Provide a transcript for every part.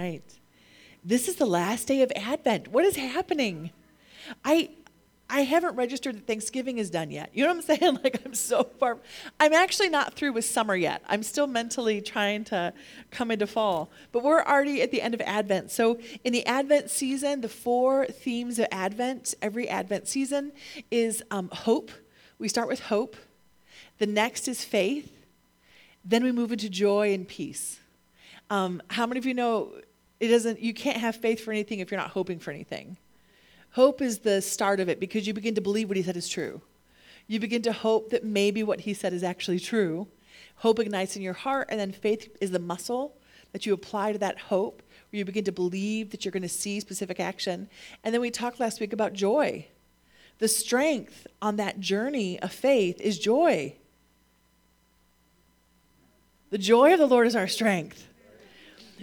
Right. This is the last day of Advent. What is happening? I I haven't registered that Thanksgiving is done yet. You know what I'm saying? Like I'm so far. I'm actually not through with summer yet. I'm still mentally trying to come into fall. But we're already at the end of Advent. So in the Advent season, the four themes of Advent, every Advent season, is um, hope. We start with hope. The next is faith. Then we move into joy and peace. Um, how many of you know it doesn't? You can't have faith for anything if you're not hoping for anything. Hope is the start of it because you begin to believe what he said is true. You begin to hope that maybe what he said is actually true. Hope ignites in your heart, and then faith is the muscle that you apply to that hope, where you begin to believe that you're going to see specific action. And then we talked last week about joy. The strength on that journey of faith is joy. The joy of the Lord is our strength.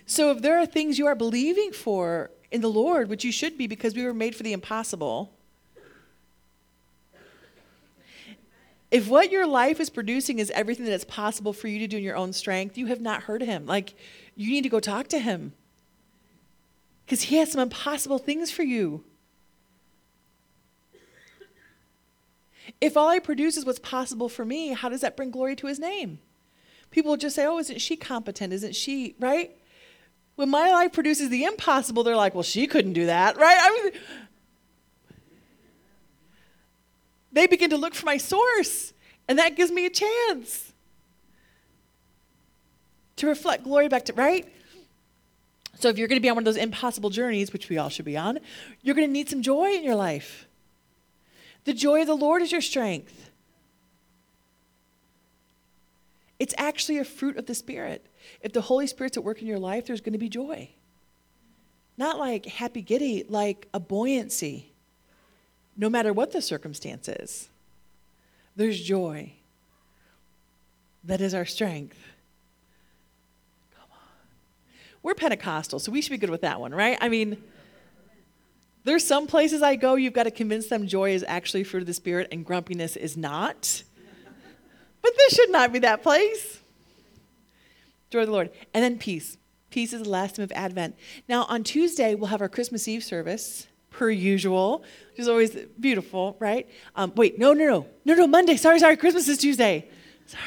So if there are things you are believing for in the Lord, which you should be because we were made for the impossible. If what your life is producing is everything that it's possible for you to do in your own strength, you have not heard him. Like, you need to go talk to him because he has some impossible things for you. If all I produce is what's possible for me, how does that bring glory to his name? People just say, oh, isn't she competent? Isn't she, right? When my life produces the impossible, they're like, well, she couldn't do that, right? I mean, they begin to look for my source, and that gives me a chance to reflect glory back to, right? So if you're going to be on one of those impossible journeys, which we all should be on, you're going to need some joy in your life. The joy of the Lord is your strength. It's actually a fruit of the Spirit. If the Holy Spirit's at work in your life, there's going to be joy. Not like happy giddy, like a buoyancy. No matter what the circumstances, there's joy. That is our strength. Come on. We're Pentecostal, so we should be good with that one, right? I mean, there's some places I go, you've got to convince them joy is actually fruit of the Spirit and grumpiness is not. But this should not be that place. Joy of the Lord. And then peace. Peace is the last time of Advent. Now, on Tuesday, we'll have our Christmas Eve service, per usual, which is always beautiful, right? Um, wait, no, no, no. No, no, Monday. Sorry, sorry. Christmas is Tuesday. Sorry.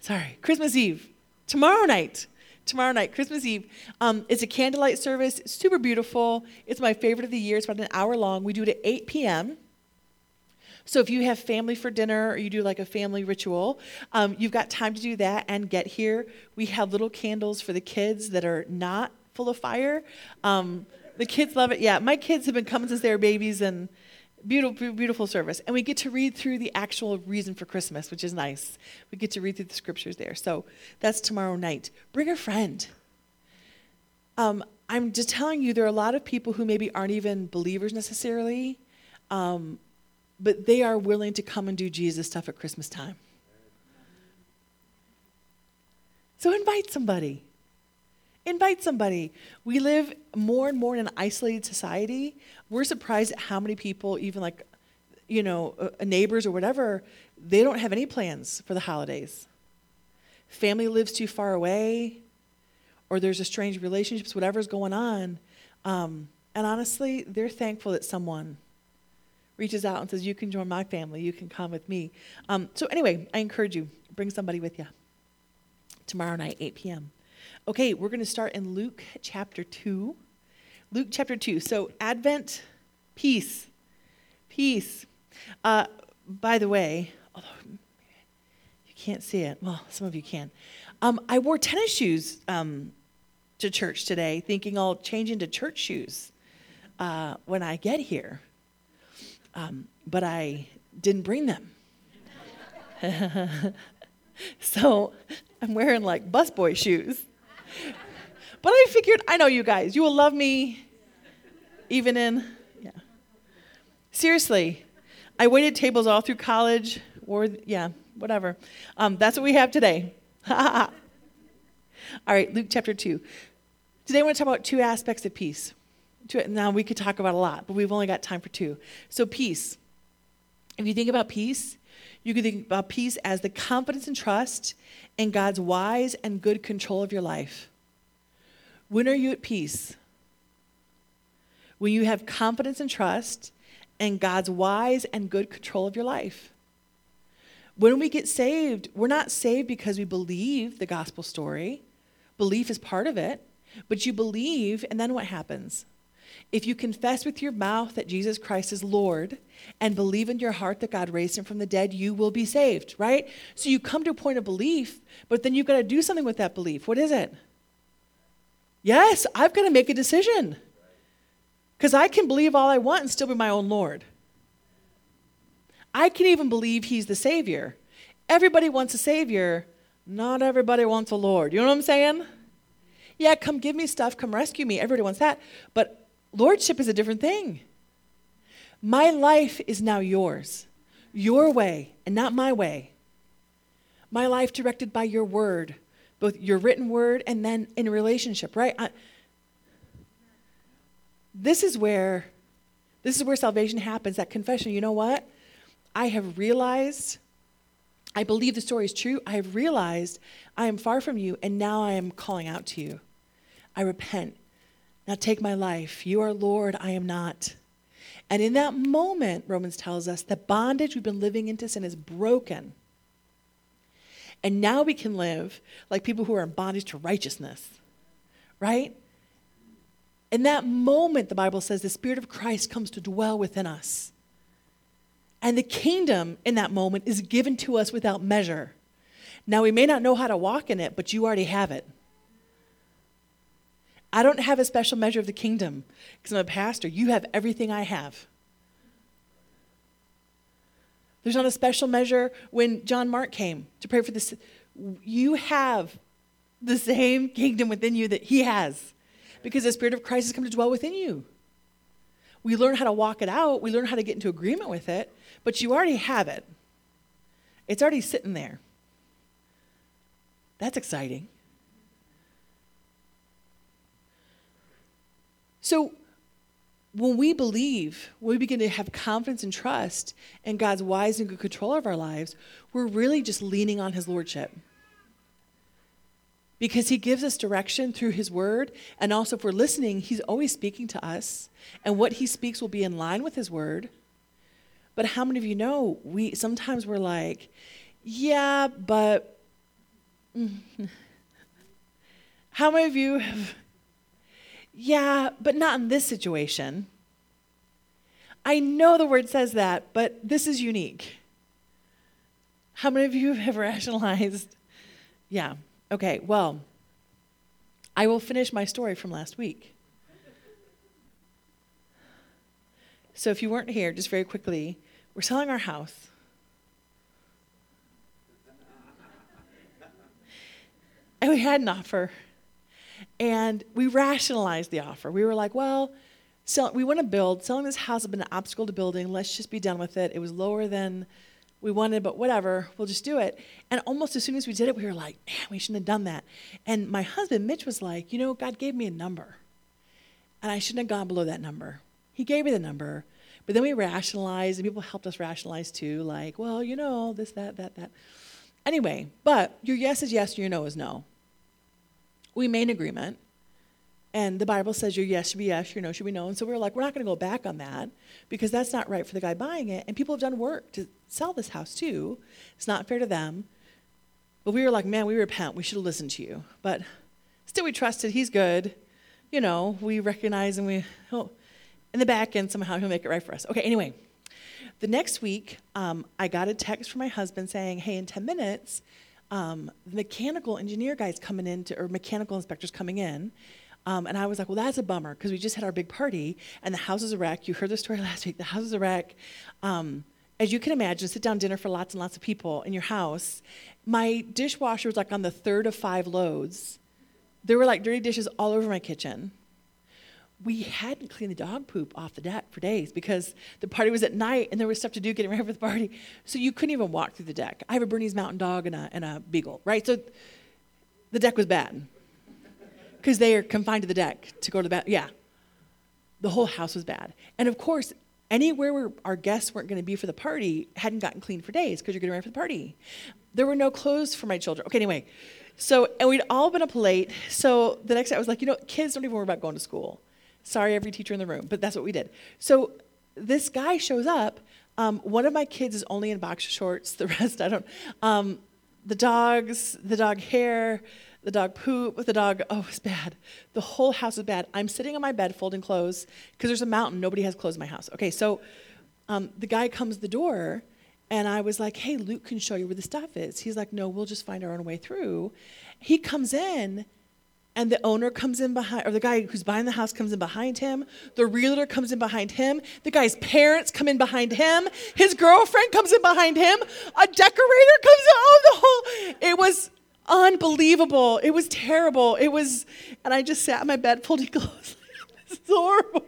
Sorry. Christmas Eve. Tomorrow night. Tomorrow night, Christmas Eve. Um, it's a candlelight service, super beautiful. It's my favorite of the year. It's about an hour long. We do it at 8 p.m. So if you have family for dinner or you do like a family ritual, um, you've got time to do that and get here. We have little candles for the kids that are not full of fire. Um, the kids love it. Yeah, my kids have been coming since they were babies and beautiful, beautiful service. And we get to read through the actual reason for Christmas, which is nice. We get to read through the scriptures there. So that's tomorrow night. Bring a friend. Um, I'm just telling you, there are a lot of people who maybe aren't even believers necessarily. Um, but they are willing to come and do Jesus stuff at Christmas time. So invite somebody. Invite somebody. We live more and more in an isolated society. We're surprised at how many people, even like, you know, uh, neighbors or whatever, they don't have any plans for the holidays. Family lives too far away, or there's a strange relationships, whatever's going on. Um, and honestly, they're thankful that someone reaches out and says, You can join my family, you can come with me. Um, so, anyway, I encourage you, bring somebody with you tomorrow night, 8 p.m. Okay, we're going to start in Luke chapter 2. Luke chapter 2. So, Advent, peace. Peace. Uh, by the way, although you can't see it, well, some of you can. Um, I wore tennis shoes um, to church today, thinking I'll change into church shoes uh, when I get here um, but I didn't bring them. so I'm wearing like busboy shoes. But I figured, I know you guys, you will love me even in, yeah. Seriously, I waited tables all through college, or, yeah, whatever. Um, that's what we have today. all right, Luke chapter 2. Today I want to talk about two aspects of peace to it. Now, we could talk about a lot, but we've only got time for two. So, peace. If you think about peace, you can think about peace as the confidence and trust in God's wise and good control of your life. When are you at peace? When you have confidence and trust in God's wise and good control of your life. When we get saved, we're not saved because we believe the gospel story. Belief is part of it, but you believe, and then what happens? If you confess with your mouth that Jesus Christ is Lord and believe in your heart that God raised him from the dead, you will be saved, right? So you come to a point of belief, but then you've got to do something with that belief. What is it? Yes, I've got to make a decision. Because I can believe all I want and still be my own Lord. I can even believe he's the Savior. Everybody wants a Savior, not everybody wants a Lord. You know what I'm saying? Yeah, come give me stuff, come rescue me. Everybody wants that. But lordship is a different thing. My life is now yours, your way, and not my way. My life directed by your word, both your written word and then in relationship, right? I, this is where this is where salvation happens that confession you know what i have realized i believe the story is true i have realized i am far from you and now i am calling out to you i repent now take my life you are lord i am not and in that moment romans tells us the bondage we've been living into sin is broken and now we can live like people who are in bondage to righteousness right in that moment, the Bible says the Spirit of Christ comes to dwell within us. And the kingdom in that moment is given to us without measure. Now, we may not know how to walk in it, but you already have it. I don't have a special measure of the kingdom because I'm a pastor. You have everything I have. There's not a special measure when John Mark came to pray for this. You have the same kingdom within you that he has because the Spirit of Christ has come to dwell within you. We learn how to walk it out, we learn how to get into agreement with it, but you already have it. It's already sitting there. That's exciting. So, when we believe, when we begin to have confidence and trust in God's wise and good control of our lives, we're really just leaning on His Lordship because he gives us direction through his word. And also, if we're listening, he's always speaking to us. And what he speaks will be in line with his word. But how many of you know we sometimes we're like, yeah, but mm, how many of you have, yeah, but not in this situation? I know the word says that, but this is unique. How many of you have rationalized? Yeah, Okay, well, I will finish my story from last week. So if you weren't here, just very quickly, we're selling our house. and we had an offer. And we rationalized the offer. We were like, well, sell, we want to build. Selling this house has been an obstacle to building. Let's just be done with it. It was lower than we wanted, but whatever, we'll just do it. And almost as soon as we did it, we were like, man, we shouldn't have done that. And my husband, Mitch, was like, you know, God gave me a number, and I shouldn't have gone below that number. He gave me the number, but then we rationalized, and people helped us rationalize too, like, well, you know, this, that, that, that. Anyway, but your yes is yes, your no is no. We made an agreement. And the Bible says your yes should be yes, your no should be no. And so we were like, we're not going to go back on that because that's not right for the guy buying it. And people have done work to sell this house too. It's not fair to them. But we were like, man, we repent. We should have listened to you. But still, we trusted. He's good. You know, we recognize and we, oh, in the back end, somehow he'll make it right for us. Okay, anyway. The next week, um, I got a text from my husband saying, hey, in 10 minutes, um, mechanical engineer guy's coming in, to, or mechanical inspector's coming in. Um, and I was like, well, that's a bummer because we just had our big party and the house is a wreck. You heard the story last week. The house is a wreck. Um, as you can imagine, sit down dinner for lots and lots of people in your house. My dishwasher was like on the third of five loads. There were like dirty dishes all over my kitchen. We hadn't cleaned the dog poop off the deck for days because the party was at night and there was stuff to do getting ready for the party. So you couldn't even walk through the deck. I have a Bernese Mountain Dog and a, and a Beagle, right? So the deck was bad because they are confined to the deck to go to the bath. Yeah. The whole house was bad. And of course, anywhere where our guests weren't going to be for the party hadn't gotten cleaned for days because you're getting ready for the party. There were no clothes for my children. Okay, anyway. So, and we'd all been up late. So the next day I was like, you know, kids don't even worry about going to school. Sorry, every teacher in the room, but that's what we did. So this guy shows up. Um, one of my kids is only in boxer shorts. The rest, I don't. Um, the dogs, the dog hair, the dog poop, the dog, oh, it's bad. The whole house is bad. I'm sitting on my bed folding clothes because there's a mountain. Nobody has clothes in my house. Okay, so um, the guy comes the door and I was like, hey, Luke can show you where the stuff is. He's like, no, we'll just find our own way through. He comes in and the owner comes in behind, or the guy who's buying the house comes in behind him. The realtor comes in behind him. The guy's parents come in behind him. His girlfriend comes in behind him. A decorator comes in. Oh, the whole. It was unbelievable. It was terrible. It was, and I just sat in my bed folding clothes. this is horrible.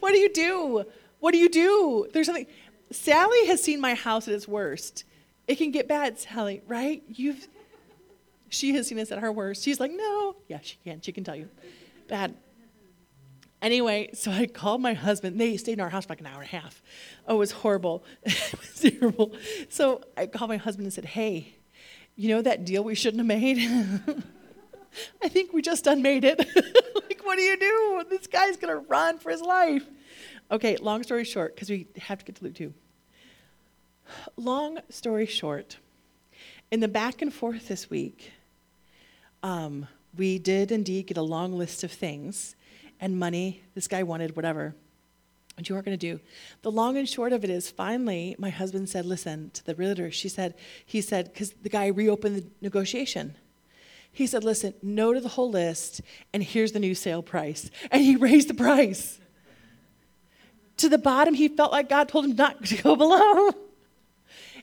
What do you do? What do you do? There's something. Sally has seen my house at its worst. It can get bad, Sally, right? You've she has seen us at our worst. She's like, no. Yeah, she can. She can tell you. Bad. Anyway, so I called my husband. They stayed in our house for like an hour and a half. Oh, it was horrible. it was terrible. So I called my husband and said, hey, you know that deal we shouldn't have made? I think we just unmade it. like, what do you do? This guy's going to run for his life. Okay, long story short, because we have to get to Luke 2. Long story short, in the back and forth this week, um, we did indeed get a long list of things and money. This guy wanted whatever. What you weren't going to do. The long and short of it is finally, my husband said, Listen to the realtor. She said, He said, because the guy reopened the negotiation. He said, Listen, no to the whole list, and here's the new sale price. And he raised the price. To the bottom, he felt like God told him not to go below.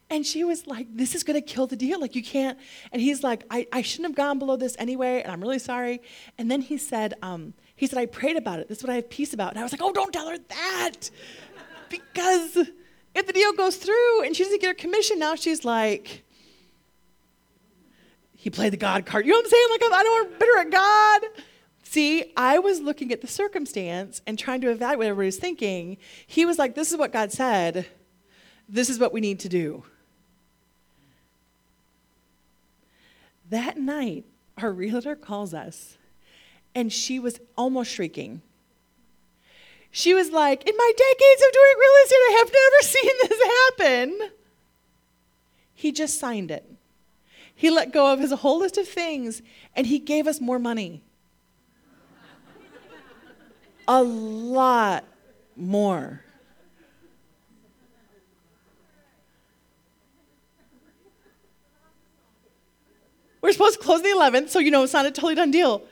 And she was like, This is to kill the deal. Like, you can't. And he's like, I, I shouldn't have gone below this anyway, and I'm really sorry. And then he said, um, he said, I prayed about it. This is what I have peace about. And I was like, Oh, don't tell her that. because if the deal goes through and she doesn't get her commission, now she's like, he played the God card. You know what I'm saying? Like, I don't want bitter at God. See, I was looking at the circumstance and trying to evaluate what everybody was thinking. He was like, This is what God said. This is what we need to do. That night, our realtor calls us, and she was almost shrieking. She was like, In my decades of doing real estate, I have never seen this happen. He just signed it. He let go of his whole list of things, and he gave us more money. A lot more. We're supposed to close the 11th, so you know it's not a totally done deal.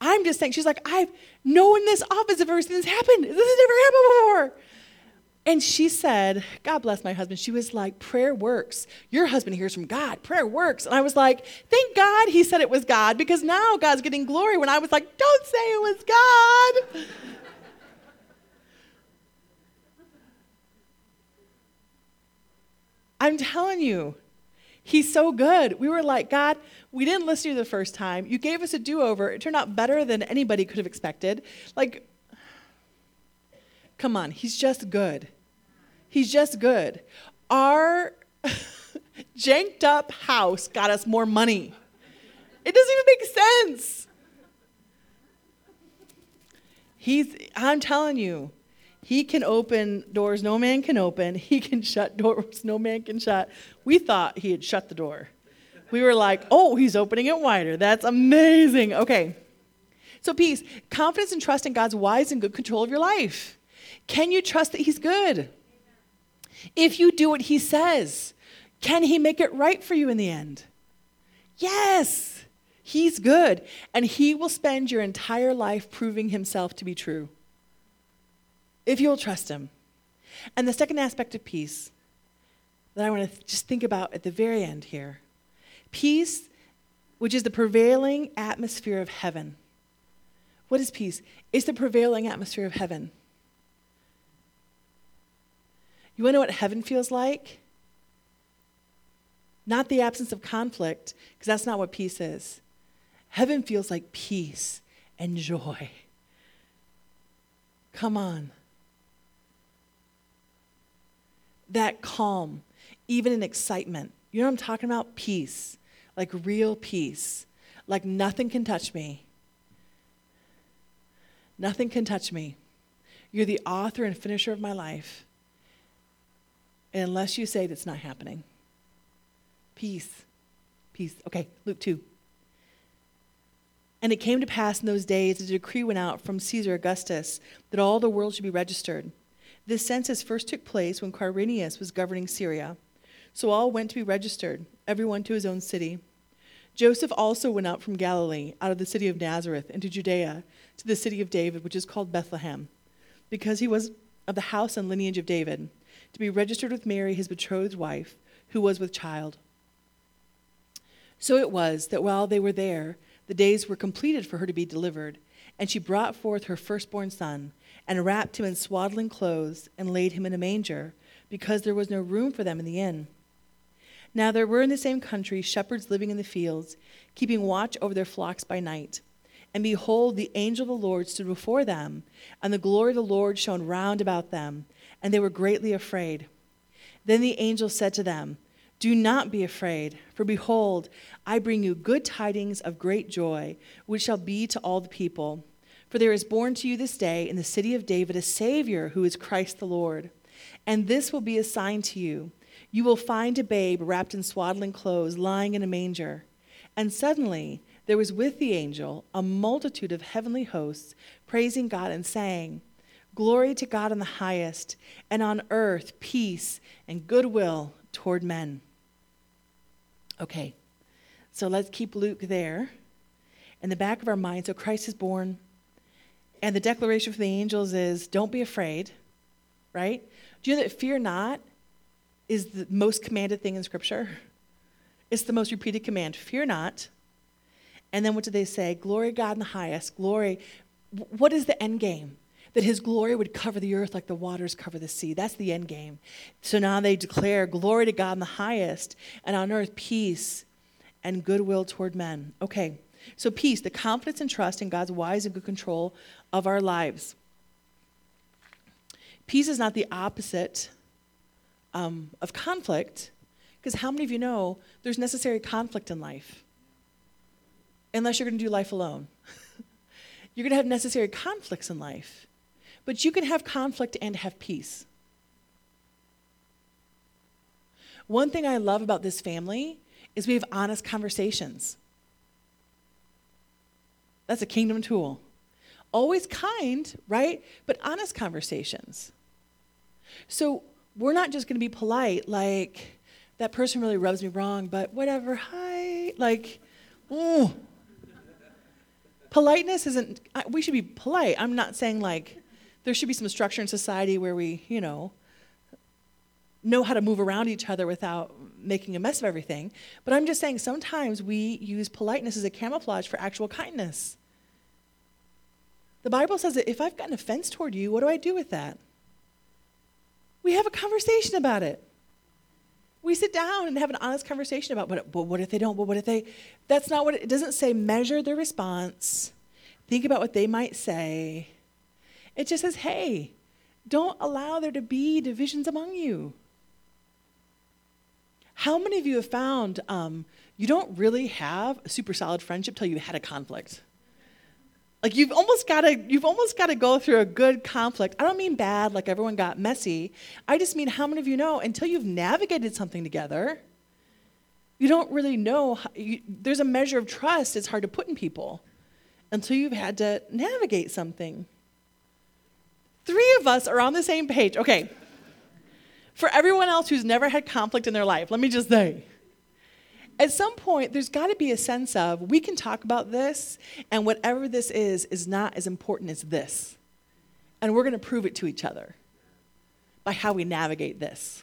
I'm just saying, she's like, I've no one in this office have ever seen this happen. This has never happened before. And she said, God bless my husband. She was like, prayer works. Your husband hears from God. Prayer works. And I was like, thank God he said it was God because now God's getting glory when I was like, don't say it was God. I'm telling you, He's so good. We were like, God, we didn't listen to you the first time. You gave us a do over. It turned out better than anybody could have expected. Like, come on, He's just good. He's just good. Our janked up house got us more money. It doesn't even make sense. He's, I'm telling you, he can open doors no man can open. He can shut doors no man can shut. We thought he had shut the door. We were like, oh, he's opening it wider. That's amazing. Okay. So, peace, confidence and trust in God's wise and good control of your life. Can you trust that He's good? If you do what He says, can He make it right for you in the end? Yes, He's good. And He will spend your entire life proving Himself to be true if you'll trust Him. And the second aspect of peace that I want to just think about at the very end here peace, which is the prevailing atmosphere of heaven. What is peace? It's the prevailing atmosphere of heaven. You want to know what heaven feels like? Not the absence of conflict, because that's not what peace is. Heaven feels like peace and joy. Come on that calm, even in excitement. You know what I'm talking about? Peace. like real peace, like nothing can touch me. Nothing can touch me. You're the author and finisher of my life. And unless you say it's not happening. Peace. Peace. Okay, Luke 2. And it came to pass in those days, that a decree went out from Caesar Augustus that all the world should be registered. This census first took place when Quirinius was governing Syria. So all went to be registered, everyone to his own city. Joseph also went out from Galilee, out of the city of Nazareth, into Judea, to the city of David, which is called Bethlehem, because he was of the house and lineage of David, to be registered with Mary, his betrothed wife, who was with child. So it was that while they were there, the days were completed for her to be delivered, and she brought forth her firstborn son, and wrapped him in swaddling clothes, and laid him in a manger, because there was no room for them in the inn. Now there were in the same country shepherds living in the fields, keeping watch over their flocks by night. And behold, the angel of the Lord stood before them, and the glory of the Lord shone round about them, and they were greatly afraid. Then the angel said to them, Do not be afraid, for behold, I bring you good tidings of great joy, which shall be to all the people. For there is born to you this day in the city of David a Savior who is Christ the Lord. And this will be a sign to you you will find a babe wrapped in swaddling clothes, lying in a manger. And suddenly there was with the angel a multitude of heavenly hosts, praising God and saying, Glory to God in the highest, and on earth peace and goodwill toward men. Okay, so let's keep Luke there in the back of our mind. So Christ is born, and the declaration from the angels is, Don't be afraid, right? Do you know that fear not is the most commanded thing in Scripture. It's the most repeated command fear not. And then what do they say? Glory God in the highest. Glory. What is the end game? That his glory would cover the earth like the waters cover the sea. That's the end game. So now they declare glory to God in the highest, and on earth peace and goodwill toward men. Okay, so peace, the confidence and trust in God's wise and good control of our lives. Peace is not the opposite um, of conflict, because how many of you know there's necessary conflict in life? Unless you're going to do life alone. you're going to have necessary conflicts in life. But you can have conflict and have peace. One thing I love about this family is we have honest conversations. That's a kingdom tool. Always kind, right? But honest conversations. So we're not just going to be polite, like, that person really rubs me wrong, but whatever, hi. Like, oh. Politeness isn't, we should be polite. I'm not saying like there should be some structure in society where we, you know, know how to move around each other without making a mess of everything. But I'm just saying sometimes we use politeness as a camouflage for actual kindness. The Bible says that if I've got an offense toward you, what do I do with that? We have a conversation about it. We sit down and have an honest conversation about, but, but what if they don't? But what if they? That's not what it, it doesn't say. Measure their response. Think about what they might say. It just says, hey, don't allow there to be divisions among you. How many of you have found um, you don't really have a super solid friendship till you had a conflict? Like you've almost got to you've almost got to go through a good conflict. I don't mean bad like everyone got messy. I just mean how many of you know until you've navigated something together, you don't really know how, you, there's a measure of trust it's hard to put in people until you've had to navigate something. 3 of us are on the same page. Okay. For everyone else who's never had conflict in their life, let me just say at some point, there's got to be a sense of we can talk about this, and whatever this is, is not as important as this. And we're going to prove it to each other by how we navigate this.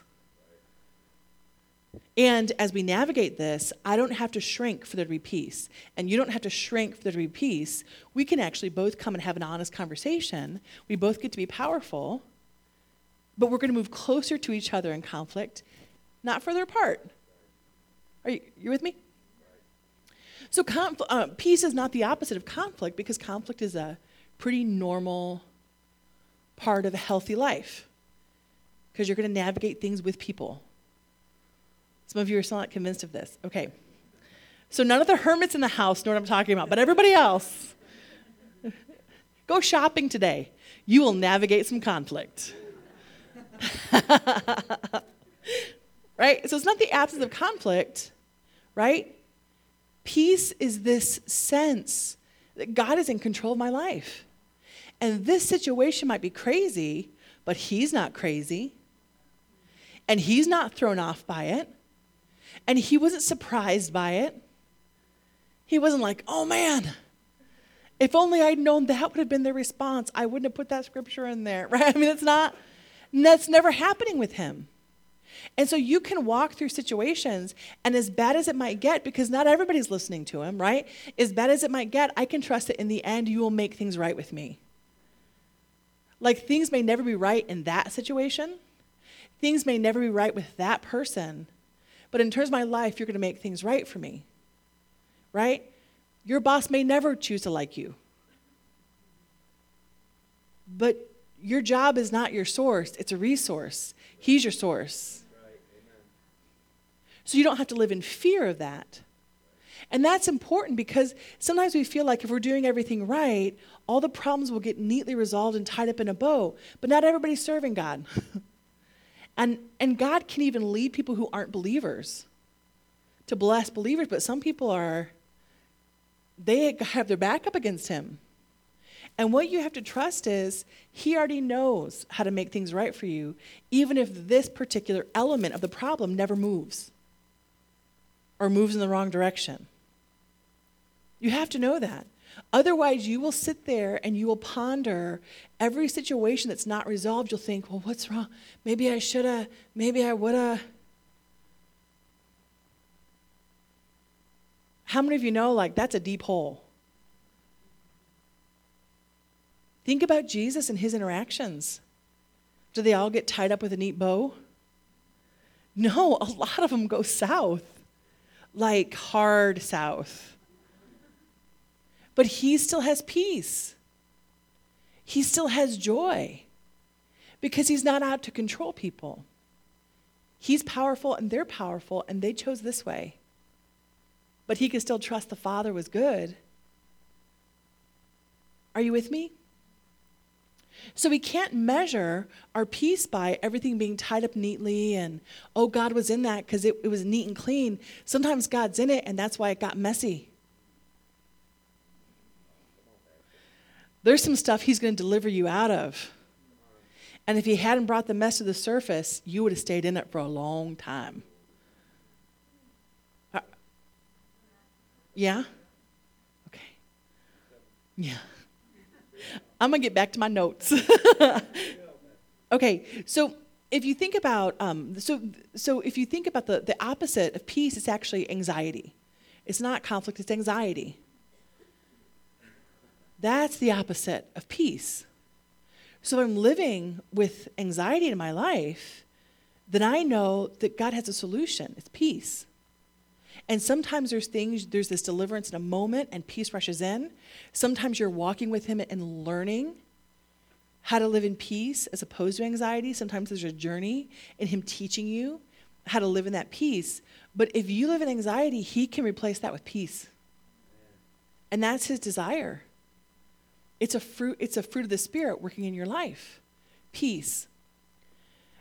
And as we navigate this, I don't have to shrink for there to be peace. And you don't have to shrink for there to be peace. We can actually both come and have an honest conversation. We both get to be powerful, but we're going to move closer to each other in conflict, not further apart. Are you, you with me? So uh, peace is not the opposite of conflict because conflict is a pretty normal part of a healthy life because you're going to navigate things with people. Some of you are still not convinced of this. Okay. So none of the hermits in the house know what I'm talking about, but everybody else, go shopping today. You will navigate some conflict. right? So it's not the absence of conflict, right? Peace is this sense that God is in control of my life. And this situation might be crazy, but He's not crazy. And He's not thrown off by it. And He wasn't surprised by it. He wasn't like, oh man, if only I'd known that would have been their response, I wouldn't have put that scripture in there, right? I mean, it's not, that's never happening with him. And so you can walk through situations, and as bad as it might get, because not everybody's listening to him, right? As bad as it might get, I can trust that in the end you will make things right with me. Like things may never be right in that situation, things may never be right with that person, but in terms of my life, you're going to make things right for me, right? Your boss may never choose to like you, but your job is not your source, it's a resource. He's your source. So you don't have to live in fear of that. And that's important because sometimes we feel like if we're doing everything right, all the problems will get neatly resolved and tied up in a bow. But not everybody's serving God. and, and God can even lead people who aren't believers to bless believers, but some people are, they have their back up against Him. And what you have to trust is He already knows how to make things right for you, even if this particular element of the problem never moves or moves in the wrong direction. You have to know that. Otherwise, you will sit there and you will ponder every situation that's not resolved. You'll think, well, what's wrong? Maybe I should have, maybe I would have. How many of you know, like, that's a deep hole? Think about Jesus and his interactions. Do they all get tied up with a neat bow? No, a lot of them go south, like hard south. But he still has peace. He still has joy because he's not out to control people. He's powerful and they're powerful and they chose this way. But he can still trust the Father was good. Are you with me? So we can't measure our peace by everything being tied up neatly and, oh, God was in that because it, it was neat and clean. Sometimes God's in it and that's why it got messy. There's some stuff He's going to deliver you out of. And if He hadn't brought the mess to the surface, you would have stayed in it for a long time. Uh, yeah? Okay. Yeah. I'm going to get back to my notes. okay, so if you think about um, so so if you think about the, the opposite of peace, it's actually anxiety. It's not conflict, it's anxiety. That's the opposite of peace. So if I'm living with anxiety in my life, then I know that God has a solution. It's peace. And sometimes there's things, there's this deliverance in a moment and peace rushes in. Sometimes you're walking with Him and learning how to live in peace as opposed to anxiety. Sometimes there's a journey in Him teaching you how to live in that peace. But if you live in anxiety, He can replace that with peace. And that's His desire. It's a fruit, it's a fruit of the Spirit working in your life. Peace.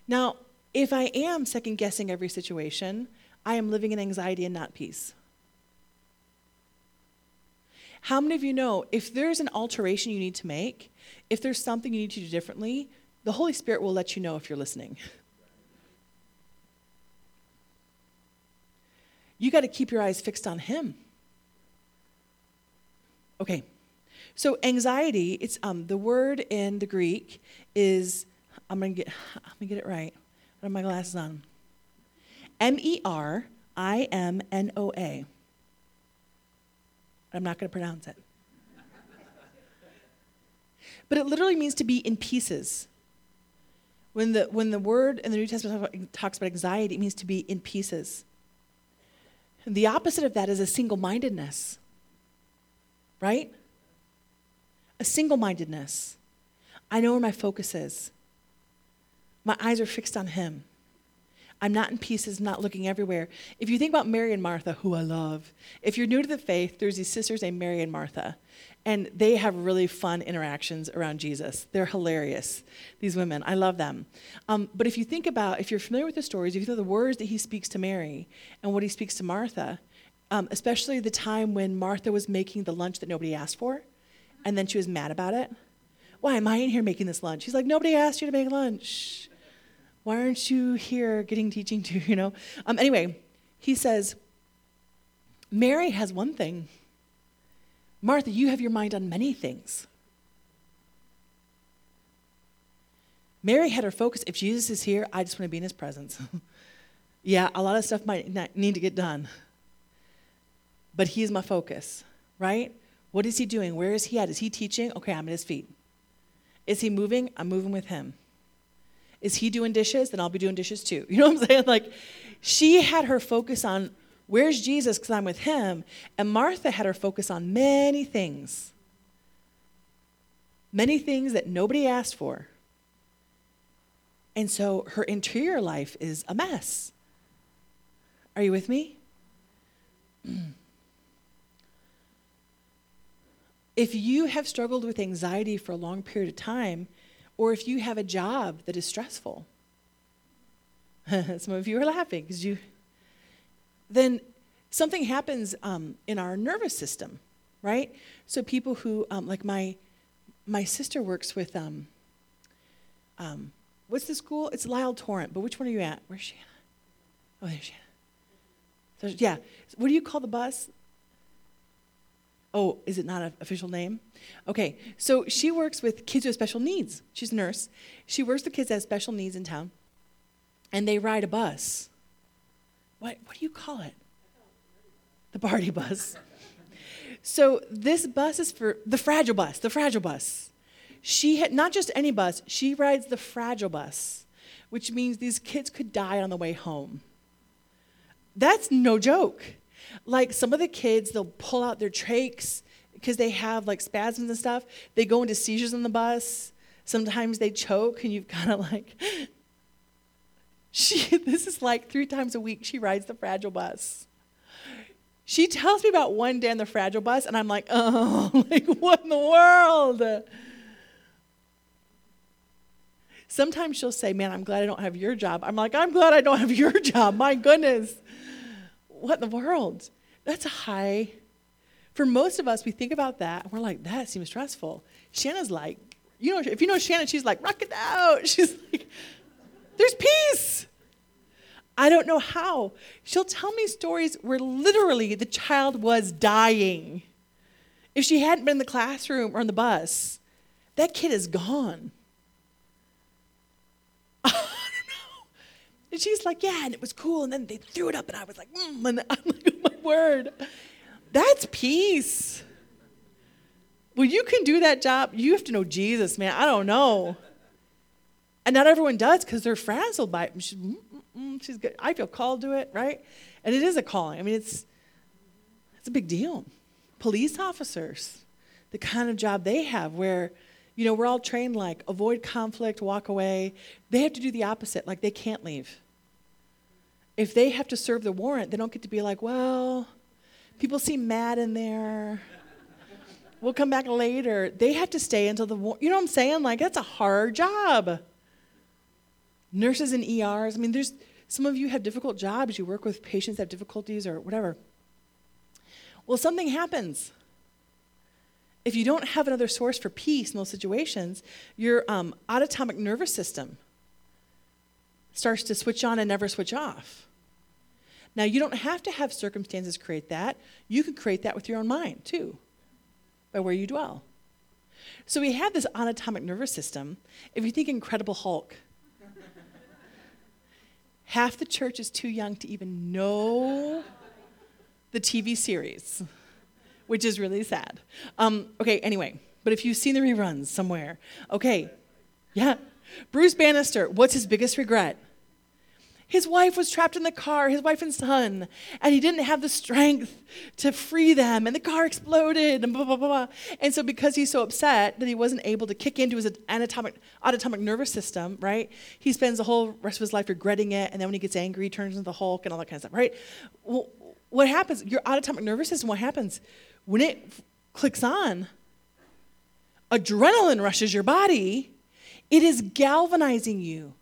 Now, if I am second guessing every situation, I am living in anxiety and not peace. How many of you know if there's an alteration you need to make, if there's something you need to do differently, the Holy Spirit will let you know if you're listening. You got to keep your eyes fixed on Him. Okay, so anxiety, it's um, the word in the Greek is I'm gonna get I'm gonna get it right. I have my glasses on. M E R I M N O A. I'm not going to pronounce it. but it literally means to be in pieces. When the, when the word in the New Testament talks about anxiety, it means to be in pieces. And the opposite of that is a single mindedness, right? A single mindedness. I know where my focus is, my eyes are fixed on Him. I'm not in pieces, not looking everywhere. If you think about Mary and Martha, who I love, if you're new to the faith, there's these sisters named Mary and Martha. And they have really fun interactions around Jesus. They're hilarious, these women. I love them. Um, but if you think about, if you're familiar with the stories, if you know the words that he speaks to Mary and what he speaks to Martha, um, especially the time when Martha was making the lunch that nobody asked for, and then she was mad about it. Why am I in here making this lunch? He's like, nobody asked you to make lunch. Why aren't you here getting teaching too? You know. Um, anyway, he says, Mary has one thing. Martha, you have your mind on many things. Mary had her focus. If Jesus is here, I just want to be in his presence. yeah, a lot of stuff might not need to get done, but he's my focus, right? What is he doing? Where is he at? Is he teaching? Okay, I'm at his feet. Is he moving? I'm moving with him. Is he doing dishes? Then I'll be doing dishes too. You know what I'm saying? Like, she had her focus on where's Jesus because I'm with him. And Martha had her focus on many things. Many things that nobody asked for. And so her interior life is a mess. Are you with me? if you have struggled with anxiety for a long period of time, or if you have a job that is stressful, some of you are laughing because you, then something happens um, in our nervous system, right? So people who, um, like my, my sister works with, um, um, what's the school? It's Lyle Torrent, but which one are you at? Where's Shanna? Oh, there's Shanna. So, yeah. What do you call the bus? Oh, is it not an official name? Okay, so she works with kids with special needs. She's a nurse. She works with kids that have special needs in town, and they ride a bus. What, what do you call it? The party bus. So this bus is for the fragile bus, the fragile bus. She had not just any bus, she rides the fragile bus, which means these kids could die on the way home. That's no joke. Like some of the kids, they'll pull out their trachs because they have like spasms and stuff. They go into seizures on the bus. Sometimes they choke, and you've kind of like, she, this is like three times a week she rides the fragile bus. She tells me about one day on the fragile bus, and I'm like, oh, like what in the world? Sometimes she'll say, Man, I'm glad I don't have your job. I'm like, I'm glad I don't have your job. My goodness what in the world? That's a high. For most of us, we think about that and we're like, that seems stressful. Shanna's like, you know, if you know Shannon, she's like, rock it out. She's like, there's peace. I don't know how. She'll tell me stories where literally the child was dying. If she hadn't been in the classroom or on the bus, that kid is gone. And she's like, yeah, and it was cool. And then they threw it up, and I was like, mm. And I'm like, oh my word, that's peace. Well, you can do that job. You have to know Jesus, man. I don't know. And not everyone does because they're frazzled by it. She's, mm, mm, mm, she's good. I feel called to it, right? And it is a calling. I mean, it's, it's a big deal. Police officers, the kind of job they have where – you know, we're all trained like avoid conflict, walk away. They have to do the opposite, like they can't leave. If they have to serve the warrant, they don't get to be like, well, people seem mad in there. We'll come back later. They have to stay until the war- you know what I'm saying? Like that's a hard job. Nurses in ERs. I mean, there's some of you have difficult jobs. You work with patients that have difficulties or whatever. Well, something happens if you don't have another source for peace in those situations, your um, autonomic nervous system starts to switch on and never switch off. Now, you don't have to have circumstances create that. You can create that with your own mind, too, by where you dwell. So we have this autonomic nervous system. If you think Incredible Hulk, half the church is too young to even know the TV series which is really sad. Um, okay, anyway, but if you've seen the reruns somewhere, okay, yeah. Bruce Bannister, what's his biggest regret? His wife was trapped in the car, his wife and son, and he didn't have the strength to free them, and the car exploded, and blah, blah, blah, blah. And so, because he's so upset that he wasn't able to kick into his anatomic, autonomic nervous system, right, he spends the whole rest of his life regretting it, and then when he gets angry, he turns into the Hulk and all that kind of stuff, right? Well, what happens? Your autonomic nervous system, what happens? When it clicks on, adrenaline rushes your body, it is galvanizing you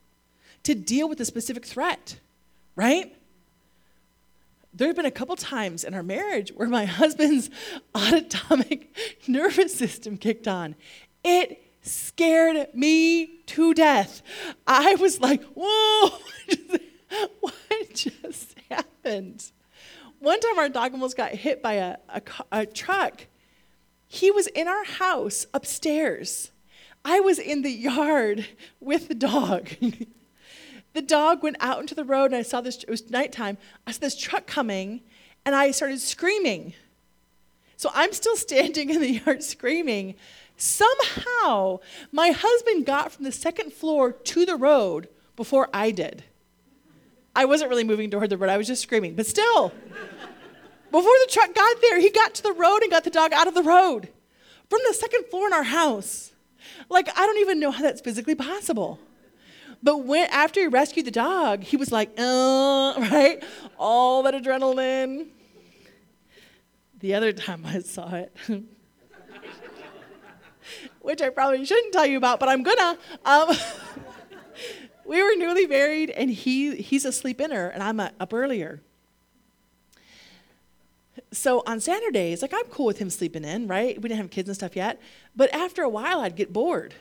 to deal with a specific threat, right? There have been a couple times in our marriage where my husband's autonomic nervous system kicked on. It scared me to death. I was like, whoa, what just happened? One time our dog almost got hit by a, a, a truck. He was in our house upstairs. I was in the yard with the dog. the dog went out into the road and I saw this, it was nighttime. I saw this truck coming and I started screaming. So I'm still standing in the yard screaming. Somehow, my husband got from the second floor to the road before I did. I wasn't really moving toward the road, I was just screaming, but still. Before the truck got there, he got to the road and got the dog out of the road from the second floor in our house. Like, I don't even know how that's physically possible. But when after he rescued the dog, he was like, uh, right? All that adrenaline. The other time I saw it, which I probably shouldn't tell you about, but I'm gonna. Um, we were newly married, and he he's a sleep inner, and I'm up earlier. So on Saturdays, like I'm cool with him sleeping in, right? We didn't have kids and stuff yet, but after a while, I'd get bored.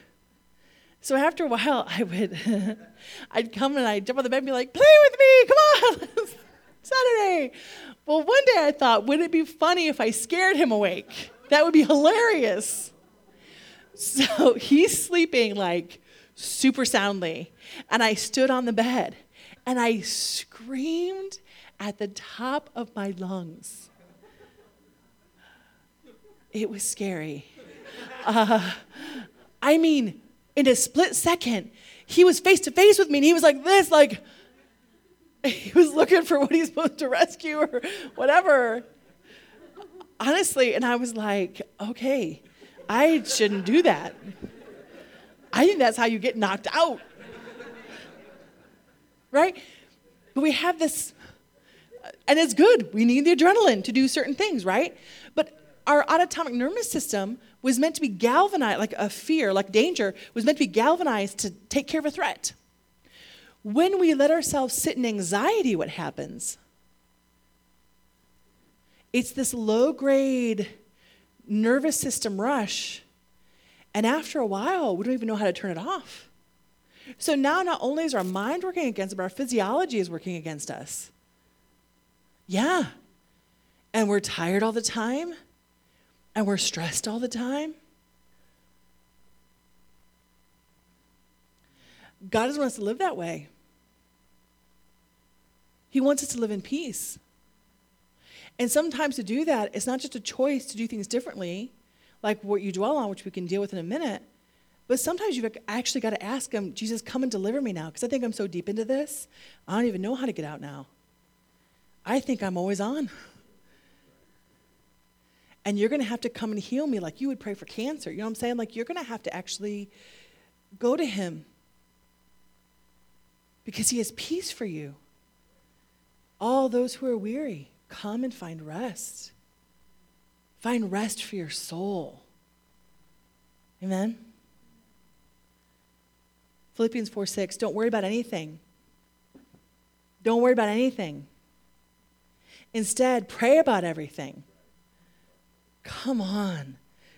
So after a while, I would, I'd come and I'd jump on the bed and be like, play with me, come on, Saturday. Well, one day I thought, wouldn't it be funny if I scared him awake? That would be hilarious. So he's sleeping like super soundly, and I stood on the bed and I screamed at the top of my lungs. It was scary. Uh, I mean, in a split second, he was face to face with me and he was like this, like, he was looking for what he's supposed to rescue or whatever. Honestly, and I was like, okay, I shouldn't do that. I think that's how you get knocked out. Right? But we have this, uh, and it's good. We need the adrenaline to do certain things, right? But our autonomic nervous system was meant to be galvanized, like a fear, like danger, was meant to be galvanized to take care of a threat. When we let ourselves sit in anxiety, what happens? It's this low grade nervous system rush. And after a while, we don't even know how to turn it off. So now, not only is our mind working against us, but our physiology is working against us. Yeah. And we're tired all the time and we're stressed all the time? God doesn't want us to live that way. He wants us to live in peace. And sometimes to do that, it's not just a choice to do things differently, like what you dwell on, which we can deal with in a minute. But sometimes you've actually got to ask Him, Jesus, come and deliver me now, because I think I'm so deep into this, I don't even know how to get out now. I think I'm always on and you're going to have to come and heal me like you would pray for cancer. You know what I'm saying? Like you're going to have to actually go to him because he has peace for you. All those who are weary, come and find rest. Find rest for your soul. Amen. Philippians 4 6, don't worry about anything. Don't worry about anything. Instead, pray about everything. Come on.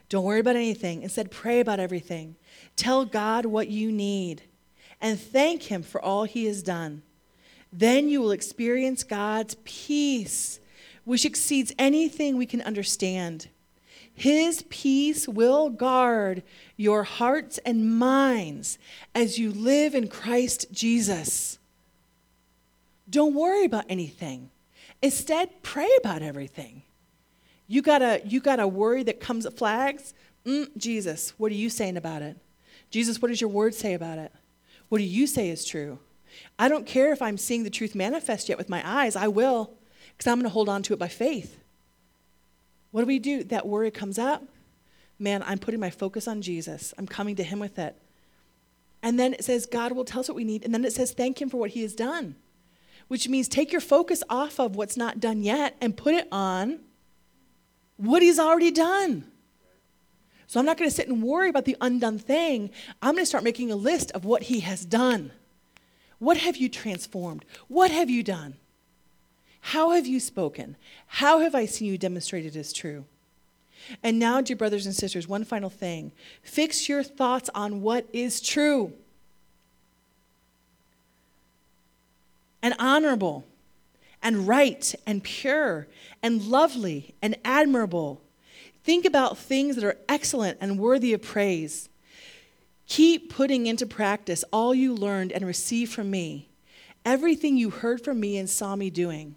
Don't worry about anything. Instead, pray about everything. Tell God what you need and thank Him for all He has done. Then you will experience God's peace, which exceeds anything we can understand. His peace will guard your hearts and minds as you live in Christ Jesus. Don't worry about anything. Instead, pray about everything. You got a you got a worry that comes at flags. Mm, Jesus, what are you saying about it? Jesus, what does your word say about it? What do you say is true? I don't care if I'm seeing the truth manifest yet with my eyes. I will, because I'm going to hold on to it by faith. What do we do? That worry comes up. Man, I'm putting my focus on Jesus. I'm coming to Him with it. And then it says, God will tell us what we need. And then it says, thank Him for what He has done, which means take your focus off of what's not done yet and put it on what He's already done. So I'm not going to sit and worry about the undone thing. I'm going to start making a list of what He has done. What have you transformed? What have you done? How have you spoken? How have I seen you demonstrated as true? And now, dear brothers and sisters, one final thing fix your thoughts on what is true and honorable and right and pure and lovely and admirable. Think about things that are excellent and worthy of praise. Keep putting into practice all you learned and received from me, everything you heard from me and saw me doing.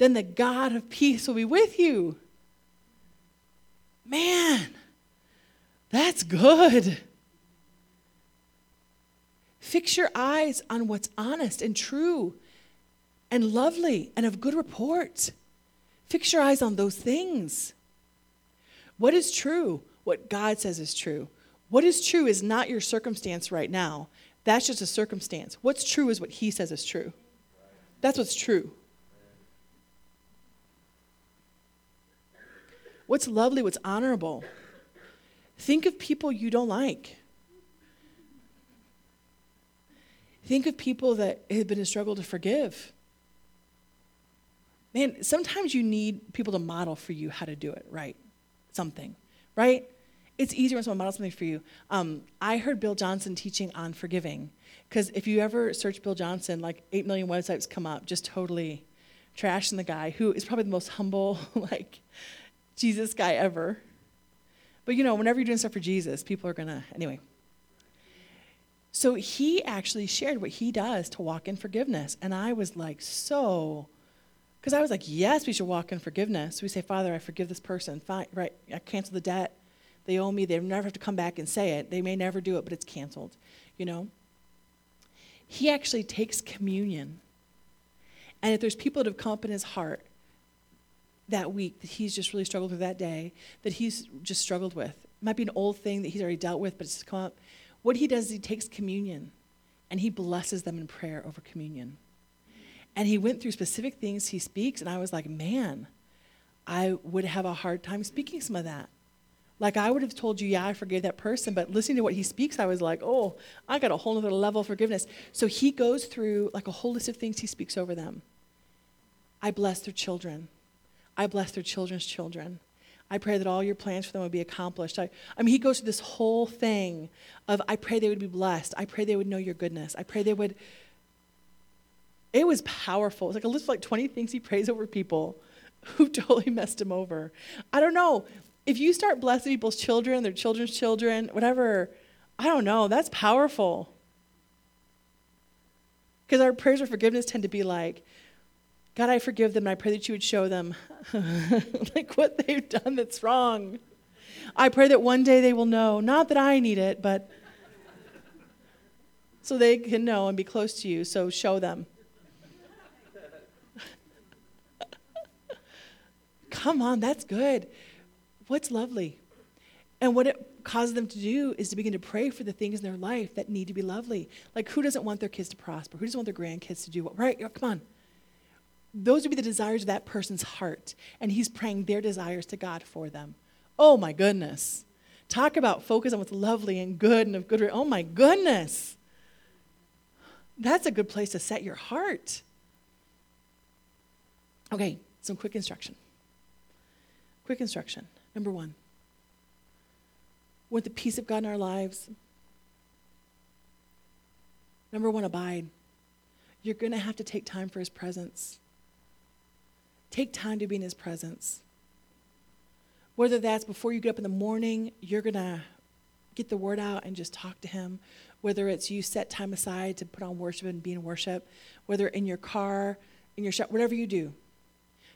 Then the God of peace will be with you. Man, that's good. Fix your eyes on what's honest and true and lovely and of good report. Fix your eyes on those things. What is true? What God says is true. What is true is not your circumstance right now. That's just a circumstance. What's true is what He says is true. That's what's true. What's lovely, what's honorable. Think of people you don't like. Think of people that have been a struggle to forgive. Man, sometimes you need people to model for you how to do it right. Something, right? It's easier when someone models something for you. Um, I heard Bill Johnson teaching on forgiving. Because if you ever search Bill Johnson, like 8 million websites come up just totally trashing the guy who is probably the most humble, like, Jesus guy ever. But you know, whenever you're doing stuff for Jesus, people are gonna, anyway. So he actually shared what he does to walk in forgiveness. And I was like, so, because I was like, yes, we should walk in forgiveness. We say, Father, I forgive this person. Fine, right, I cancel the debt. They owe me. They never have to come back and say it. They may never do it, but it's canceled, you know? He actually takes communion. And if there's people that have come up in his heart that week that he's just really struggled with that day, that he's just struggled with. It might be an old thing that he's already dealt with, but it's come up. What he does is he takes communion and he blesses them in prayer over communion. And he went through specific things he speaks, and I was like, man, I would have a hard time speaking some of that. Like I would have told you, yeah, I forgave that person, but listening to what he speaks, I was like, oh, I got a whole other level of forgiveness. So he goes through like a whole list of things he speaks over them. I bless their children. I bless their children's children. I pray that all your plans for them would be accomplished. I, I mean, he goes through this whole thing of I pray they would be blessed. I pray they would know your goodness. I pray they would. It was powerful. It's like a list of like 20 things he prays over people who totally messed him over. I don't know. If you start blessing people's children, their children's children, whatever, I don't know. That's powerful. Because our prayers for forgiveness tend to be like, God, I forgive them, and I pray that you would show them like what they've done that's wrong. I pray that one day they will know, not that I need it, but so they can know and be close to you, so show them. Come on, that's good. What's lovely? And what it causes them to do is to begin to pray for the things in their life that need to be lovely. Like, who doesn't want their kids to prosper? Who doesn't want their grandkids to do what? Right? Come on those would be the desires of that person's heart. And he's praying their desires to God for them. Oh my goodness. Talk about focus on what's lovely and good and of good. Oh my goodness. That's a good place to set your heart. Okay, some quick instruction. Quick instruction. Number one. With the peace of God in our lives, number one, abide. You're going to have to take time for his presence. Take time to be in His presence. Whether that's before you get up in the morning, you're going to get the word out and just talk to Him. Whether it's you set time aside to put on worship and be in worship, whether in your car, in your shop, whatever you do,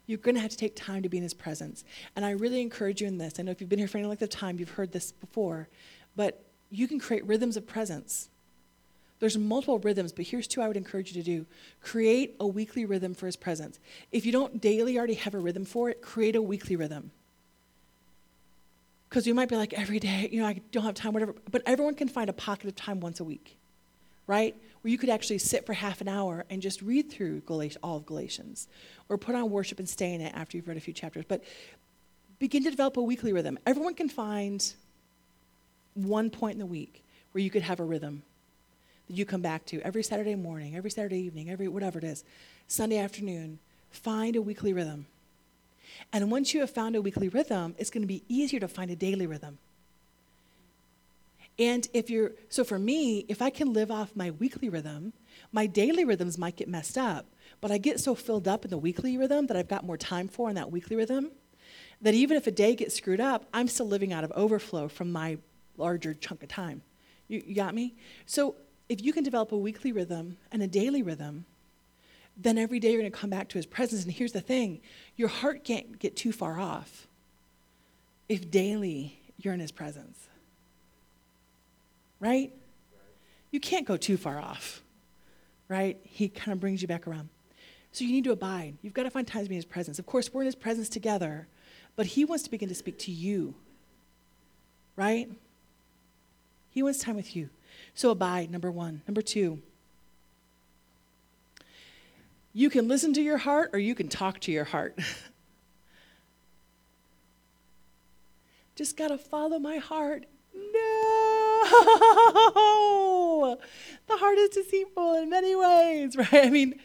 you're going to have to take time to be in His presence. And I really encourage you in this. I know if you've been here for any length of time, you've heard this before, but you can create rhythms of presence. There's multiple rhythms, but here's two I would encourage you to do. Create a weekly rhythm for his presence. If you don't daily already have a rhythm for it, create a weekly rhythm. Because you might be like, every day, you know, I don't have time, whatever. But everyone can find a pocket of time once a week, right? Where you could actually sit for half an hour and just read through Galatians, all of Galatians, or put on worship and stay in it after you've read a few chapters. But begin to develop a weekly rhythm. Everyone can find one point in the week where you could have a rhythm that you come back to every Saturday morning, every Saturday evening, every whatever it is, Sunday afternoon. Find a weekly rhythm. And once you have found a weekly rhythm, it's going to be easier to find a daily rhythm. And if you're, so for me, if I can live off my weekly rhythm, my daily rhythms might get messed up, but I get so filled up in the weekly rhythm that I've got more time for in that weekly rhythm that even if a day gets screwed up, I'm still living out of overflow from my larger chunk of time. You, you got me? So if you can develop a weekly rhythm and a daily rhythm, then every day you're going to come back to his presence. And here's the thing your heart can't get too far off if daily you're in his presence. Right? You can't go too far off. Right? He kind of brings you back around. So you need to abide. You've got to find time to be in his presence. Of course, we're in his presence together, but he wants to begin to speak to you. Right? He wants time with you. So abide, number one. Number two, you can listen to your heart or you can talk to your heart. Just got to follow my heart. No! The heart is deceitful in many ways, right? I mean,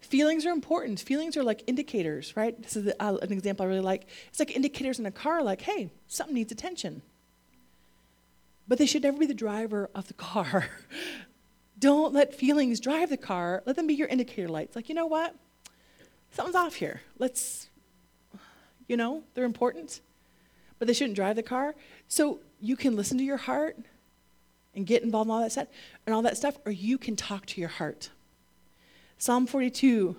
feelings are important. Feelings are like indicators, right? This is an example I really like. It's like indicators in a car, like, hey, something needs attention. But they should never be the driver of the car. Don't let feelings drive the car. Let them be your indicator lights. Like, you know what? Something's off here. Let's, you know, they're important, but they shouldn't drive the car. So you can listen to your heart and get involved in all that stuff and all that stuff, or you can talk to your heart. Psalm 42.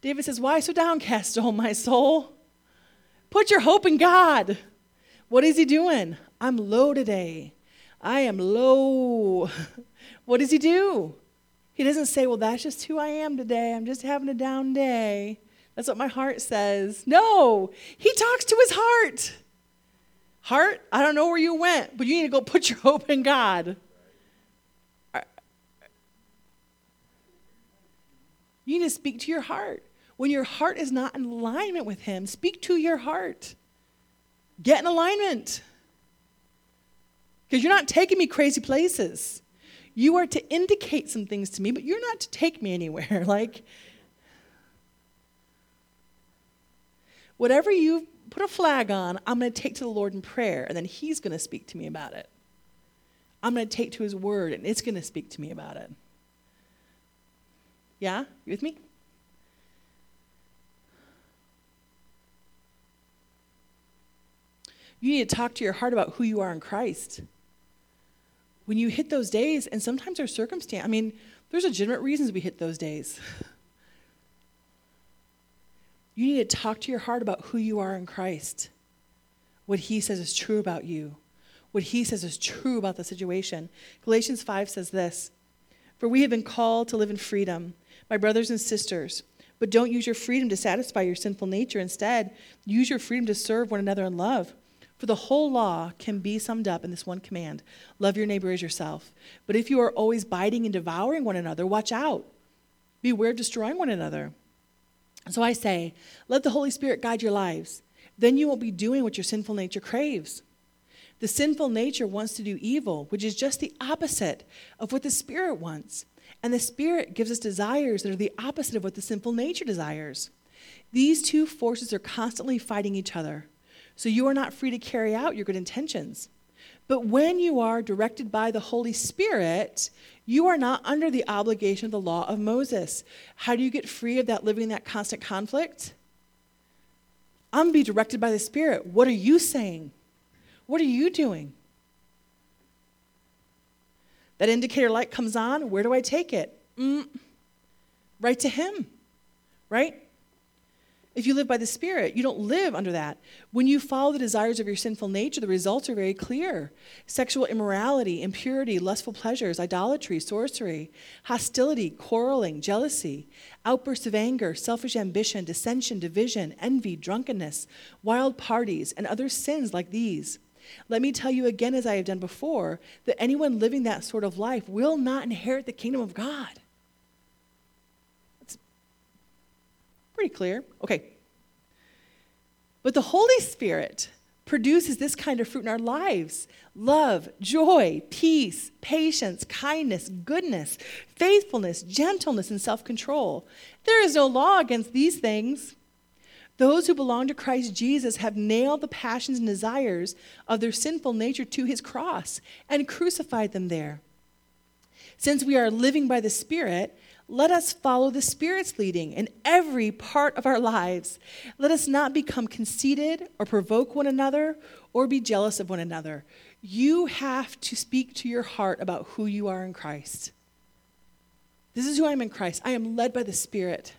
David says, Why so downcast, O my soul? Put your hope in God. What is he doing? I'm low today. I am low. what does he do? He doesn't say, Well, that's just who I am today. I'm just having a down day. That's what my heart says. No, he talks to his heart. Heart, I don't know where you went, but you need to go put your hope in God. You need to speak to your heart. When your heart is not in alignment with Him, speak to your heart. Get in alignment. Because you're not taking me crazy places. You are to indicate some things to me, but you're not to take me anywhere. like, whatever you put a flag on, I'm going to take to the Lord in prayer, and then He's going to speak to me about it. I'm going to take to His word, and it's going to speak to me about it. Yeah? You with me? You need to talk to your heart about who you are in Christ when you hit those days, and sometimes there's circumstance, I mean, there's legitimate reasons we hit those days. You need to talk to your heart about who you are in Christ, what He says is true about you, what He says is true about the situation. Galatians 5 says this For we have been called to live in freedom, my brothers and sisters. But don't use your freedom to satisfy your sinful nature. Instead, use your freedom to serve one another in love. For the whole law can be summed up in this one command love your neighbor as yourself. But if you are always biting and devouring one another, watch out. Beware of destroying one another. So I say, let the Holy Spirit guide your lives. Then you won't be doing what your sinful nature craves. The sinful nature wants to do evil, which is just the opposite of what the Spirit wants. And the Spirit gives us desires that are the opposite of what the sinful nature desires. These two forces are constantly fighting each other. So you are not free to carry out your good intentions. But when you are directed by the Holy Spirit, you are not under the obligation of the law of Moses. How do you get free of that living in that constant conflict? I'm be directed by the Spirit. What are you saying? What are you doing? That indicator light comes on. Where do I take it? Mm, right to Him, right? If you live by the Spirit, you don't live under that. When you follow the desires of your sinful nature, the results are very clear sexual immorality, impurity, lustful pleasures, idolatry, sorcery, hostility, quarreling, jealousy, outbursts of anger, selfish ambition, dissension, division, envy, drunkenness, wild parties, and other sins like these. Let me tell you again, as I have done before, that anyone living that sort of life will not inherit the kingdom of God. Pretty clear. Okay. But the Holy Spirit produces this kind of fruit in our lives love, joy, peace, patience, kindness, goodness, faithfulness, gentleness, and self control. There is no law against these things. Those who belong to Christ Jesus have nailed the passions and desires of their sinful nature to his cross and crucified them there. Since we are living by the Spirit, let us follow the Spirit's leading in every part of our lives. Let us not become conceited or provoke one another or be jealous of one another. You have to speak to your heart about who you are in Christ. This is who I am in Christ. I am led by the Spirit.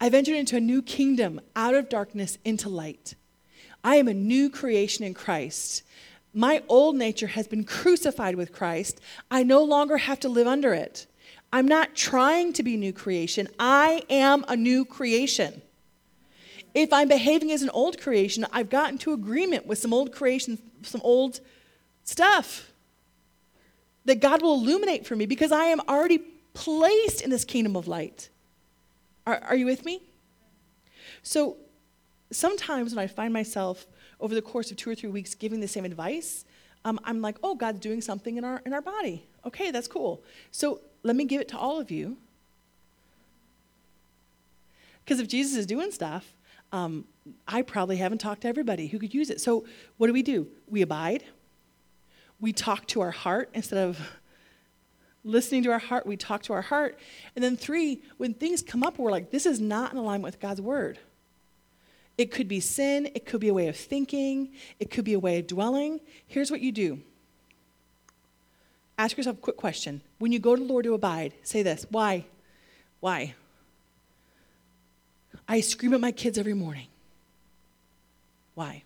I've entered into a new kingdom out of darkness into light. I am a new creation in Christ. My old nature has been crucified with Christ. I no longer have to live under it. I'm not trying to be new creation. I am a new creation. If I'm behaving as an old creation, I've gotten to agreement with some old creation, some old stuff that God will illuminate for me because I am already placed in this kingdom of light. Are, are you with me? So sometimes when I find myself over the course of two or three weeks giving the same advice, um, I'm like, oh, God's doing something in our, in our body. Okay, that's cool. So let me give it to all of you. Because if Jesus is doing stuff, um, I probably haven't talked to everybody who could use it. So what do we do? We abide. We talk to our heart instead of listening to our heart. We talk to our heart. And then three, when things come up, we're like, this is not in alignment with God's word. It could be sin, it could be a way of thinking, it could be a way of dwelling. Here's what you do ask yourself a quick question. When you go to the Lord to abide, say this Why? Why? I scream at my kids every morning. Why?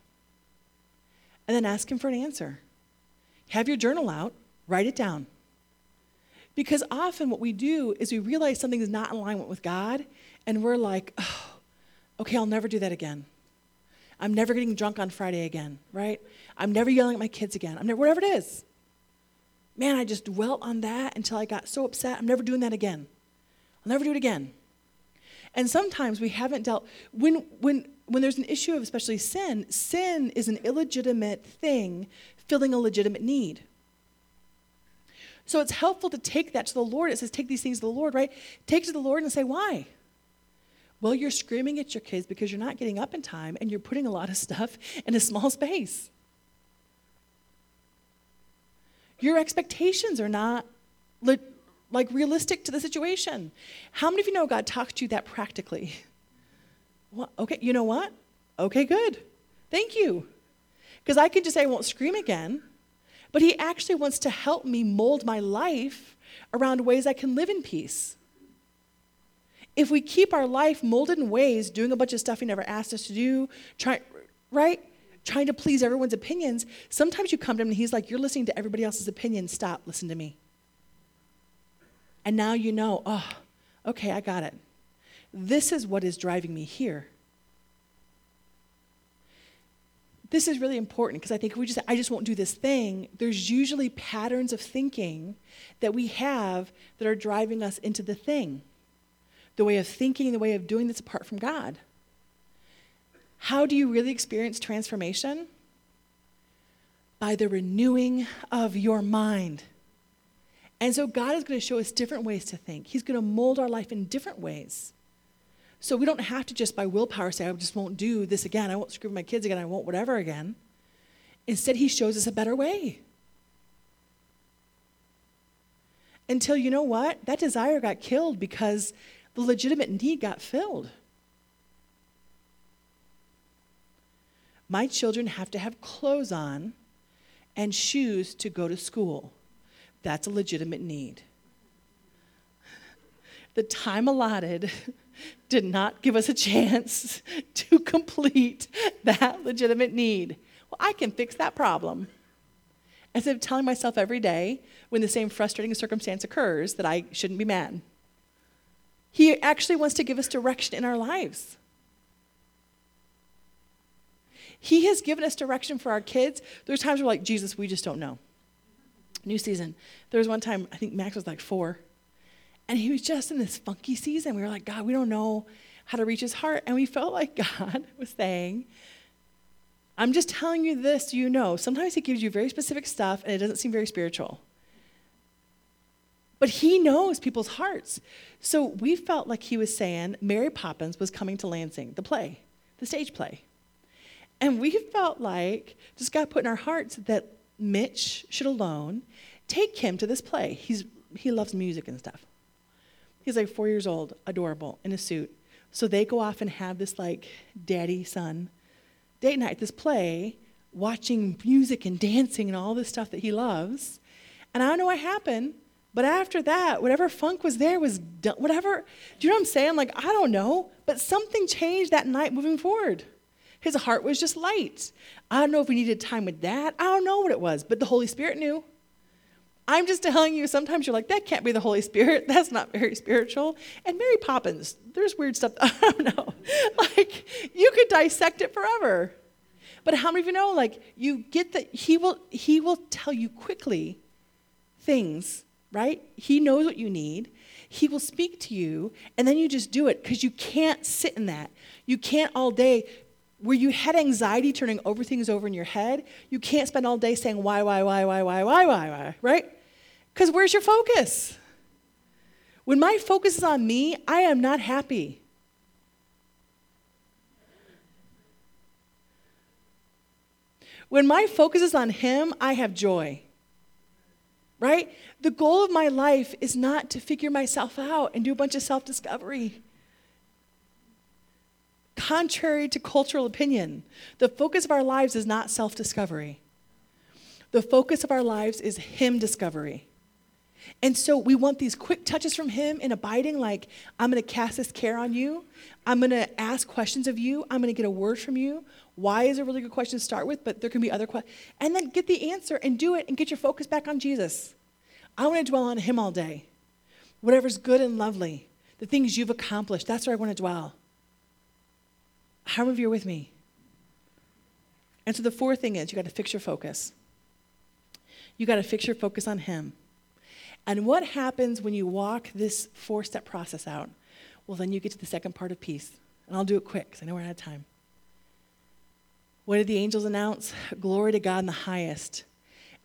And then ask Him for an answer. Have your journal out, write it down. Because often what we do is we realize something is not in alignment with God, and we're like, oh, okay, I'll never do that again. I'm never getting drunk on Friday again, right? I'm never yelling at my kids again. I'm never, whatever it is. Man, I just dwelt on that until I got so upset. I'm never doing that again. I'll never do it again. And sometimes we haven't dealt when when when there's an issue of especially sin, sin is an illegitimate thing filling a legitimate need. So it's helpful to take that to the Lord. It says, take these things to the Lord, right? Take it to the Lord and say, why? Well, you're screaming at your kids because you're not getting up in time and you're putting a lot of stuff in a small space. Your expectations are not like realistic to the situation. How many of you know God talks to you that practically? Well, okay, you know what? Okay, good. Thank you. Because I could just say I won't scream again, but He actually wants to help me mold my life around ways I can live in peace. If we keep our life molded in ways, doing a bunch of stuff he never asked us to do, try, right? Trying to please everyone's opinions, sometimes you come to him and he's like, You're listening to everybody else's opinion. Stop, listen to me. And now you know, oh, okay, I got it. This is what is driving me here. This is really important because I think if we just I just won't do this thing, there's usually patterns of thinking that we have that are driving us into the thing the way of thinking, the way of doing this apart from God. How do you really experience transformation? By the renewing of your mind. And so God is going to show us different ways to think. He's going to mold our life in different ways. So we don't have to just by willpower say, I just won't do this again. I won't screw my kids again. I won't whatever again. Instead, He shows us a better way. Until you know what? That desire got killed because the legitimate need got filled. My children have to have clothes on and shoes to go to school. That's a legitimate need. the time allotted did not give us a chance to complete that legitimate need. Well, I can fix that problem. Instead of telling myself every day when the same frustrating circumstance occurs that I shouldn't be mad. He actually wants to give us direction in our lives. He has given us direction for our kids. There's times we're like, Jesus, we just don't know. New season. There was one time, I think Max was like four, and he was just in this funky season. We were like, God, we don't know how to reach his heart. And we felt like God was saying, I'm just telling you this, you know. Sometimes he gives you very specific stuff and it doesn't seem very spiritual. But he knows people's hearts. So we felt like he was saying Mary Poppins was coming to Lansing, the play, the stage play. And we felt like just God put in our hearts that Mitch should alone take him to this play. He's, he loves music and stuff. He's like four years old, adorable, in a suit. So they go off and have this like daddy son date night, this play, watching music and dancing and all this stuff that he loves. And I don't know what happened, but after that, whatever funk was there was done, whatever. Do you know what I'm saying? Like, I don't know, but something changed that night moving forward. His heart was just light. I don't know if we needed time with that. I don't know what it was, but the Holy Spirit knew. I'm just telling you, sometimes you're like, that can't be the Holy Spirit. That's not very spiritual. And Mary Poppins, there's weird stuff. I don't know. Like, you could dissect it forever. But how many of you know, like, you get that he will, he will tell you quickly things, right? He knows what you need. He will speak to you, and then you just do it because you can't sit in that. You can't all day where you had anxiety turning over things over in your head, you can't spend all day saying why, why, why, why, why, why, why, why, right? Because where's your focus? When my focus is on me, I am not happy. When my focus is on Him, I have joy. Right? The goal of my life is not to figure myself out and do a bunch of self discovery contrary to cultural opinion. The focus of our lives is not self discovery, the focus of our lives is Him discovery. And so we want these quick touches from Him in abiding, like, I'm going to cast this care on you. I'm going to ask questions of you. I'm going to get a word from you. Why is a really good question to start with, but there can be other questions. And then get the answer and do it and get your focus back on Jesus. I want to dwell on Him all day. Whatever's good and lovely, the things you've accomplished, that's where I want to dwell. How many of you are with me? And so the fourth thing is you got to fix your focus. You got to fix your focus on Him. And what happens when you walk this four step process out? Well, then you get to the second part of peace. And I'll do it quick because I know we're out of time. What did the angels announce? Glory to God in the highest,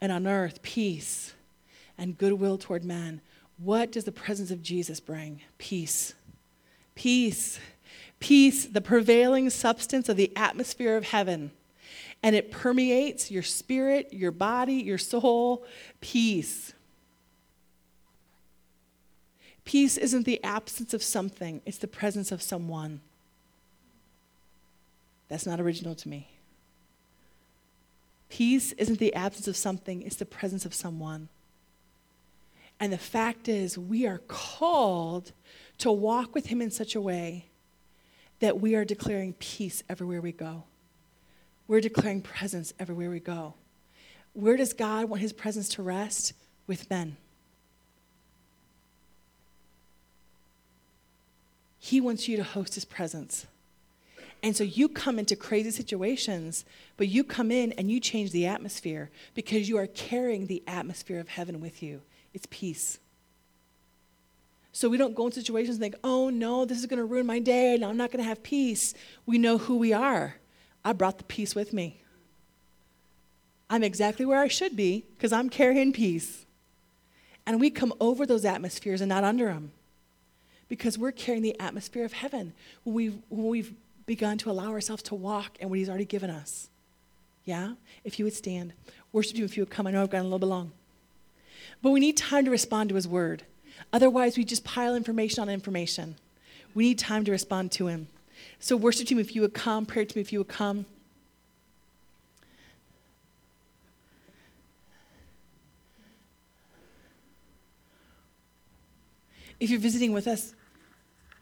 and on earth, peace and goodwill toward men. What does the presence of Jesus bring? Peace. Peace peace, the prevailing substance of the atmosphere of heaven. And it permeates your spirit, your body, your soul. Peace. Peace isn't the absence of something, it's the presence of someone. That's not original to me. Peace isn't the absence of something, it's the presence of someone. And the fact is, we are called to walk with Him in such a way that we are declaring peace everywhere we go. We're declaring presence everywhere we go. Where does God want his presence to rest? With men. He wants you to host his presence. And so you come into crazy situations, but you come in and you change the atmosphere because you are carrying the atmosphere of heaven with you. It's peace. So we don't go in situations and think, oh no, this is going to ruin my day and I'm not going to have peace. We know who we are. I brought the peace with me. I'm exactly where I should be because I'm carrying peace. And we come over those atmospheres and not under them because we're carrying the atmosphere of heaven when we've, when we've begun to allow ourselves to walk in what He's already given us. Yeah? If you would stand, worship you if you would come. I know I've gone a little bit long. But we need time to respond to His word. Otherwise, we just pile information on information. We need time to respond to Him. So, worship team, if you would come, prayer team, if you would come. if you're visiting with us,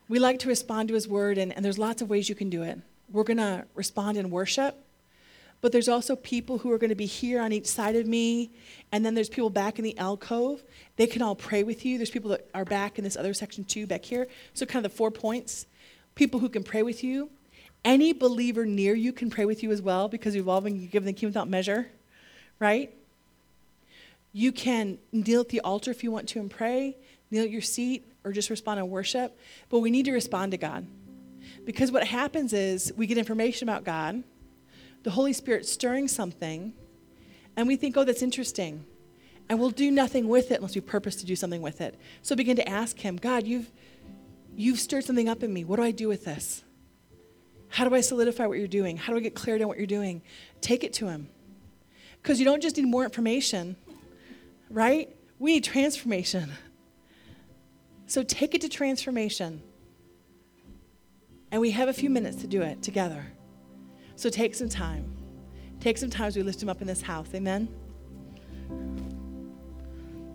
we like to respond to his word, and, and there's lots of ways you can do it. We're going to respond in worship, but there's also people who are going to be here on each side of me, and then there's people back in the alcove. They can all pray with you. There's people that are back in this other section too, back here. So, kind of the four points people who can pray with you. Any believer near you can pray with you as well because you've all been given the kingdom without measure, right? You can kneel at the altar if you want to and pray, kneel at your seat, or just respond in worship. But we need to respond to God. Because what happens is we get information about God, the Holy Spirit stirring something, and we think, oh, that's interesting. And we'll do nothing with it unless we purpose to do something with it. So begin to ask Him, God, you've, you've stirred something up in me. What do I do with this? How do I solidify what you're doing? How do I get clarity on what you're doing? Take it to Him. Because you don't just need more information, right? We need transformation. So take it to transformation. And we have a few minutes to do it together. So take some time. Take some time as we lift him up in this house. Amen.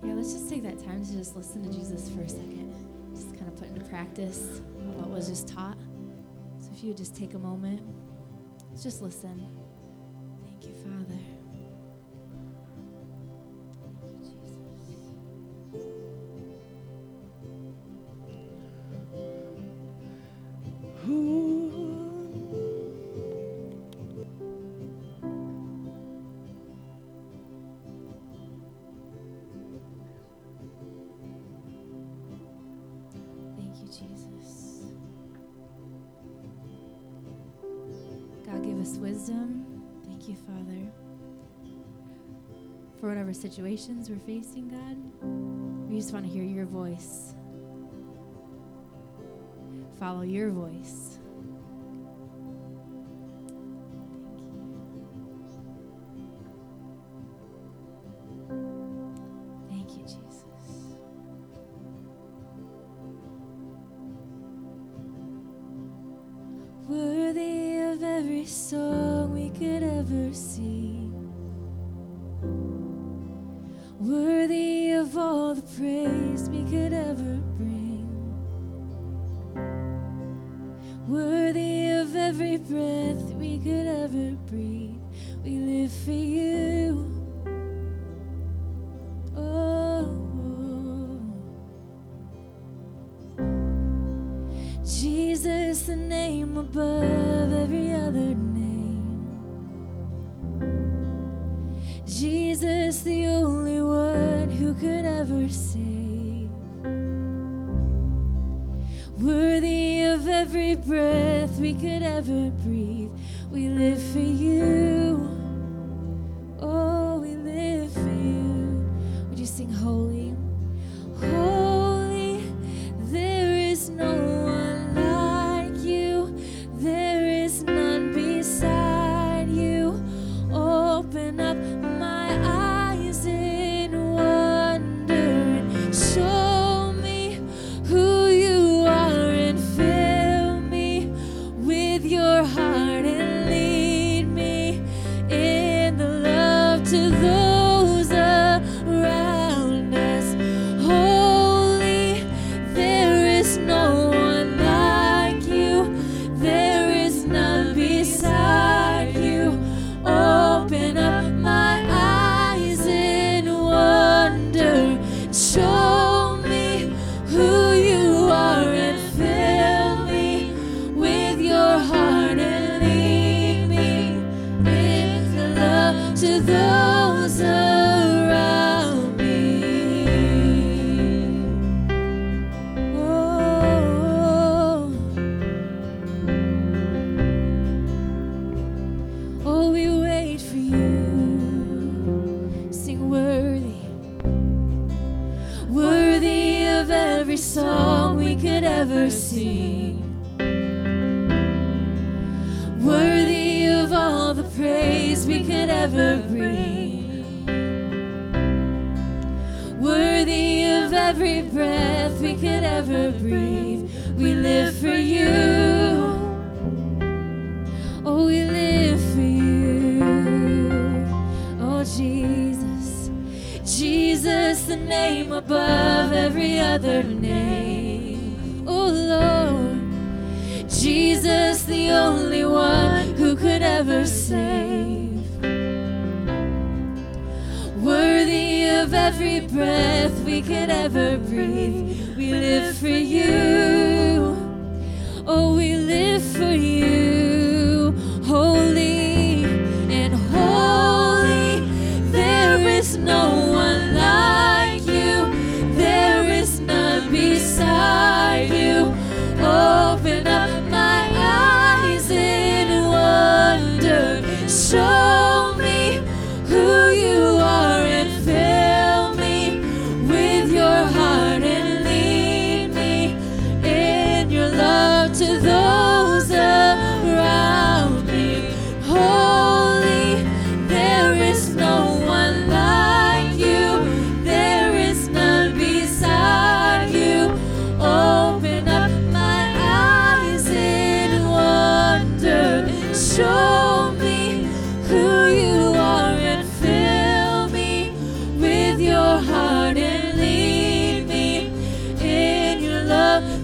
Yeah, let's just take that time to just listen to Jesus for a second. Just kind of put into practice what was just taught. So if you would just take a moment, just listen. Thank you, Father. Thank situations we're facing, God, we just want to hear your voice. Follow your voice.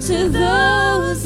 To those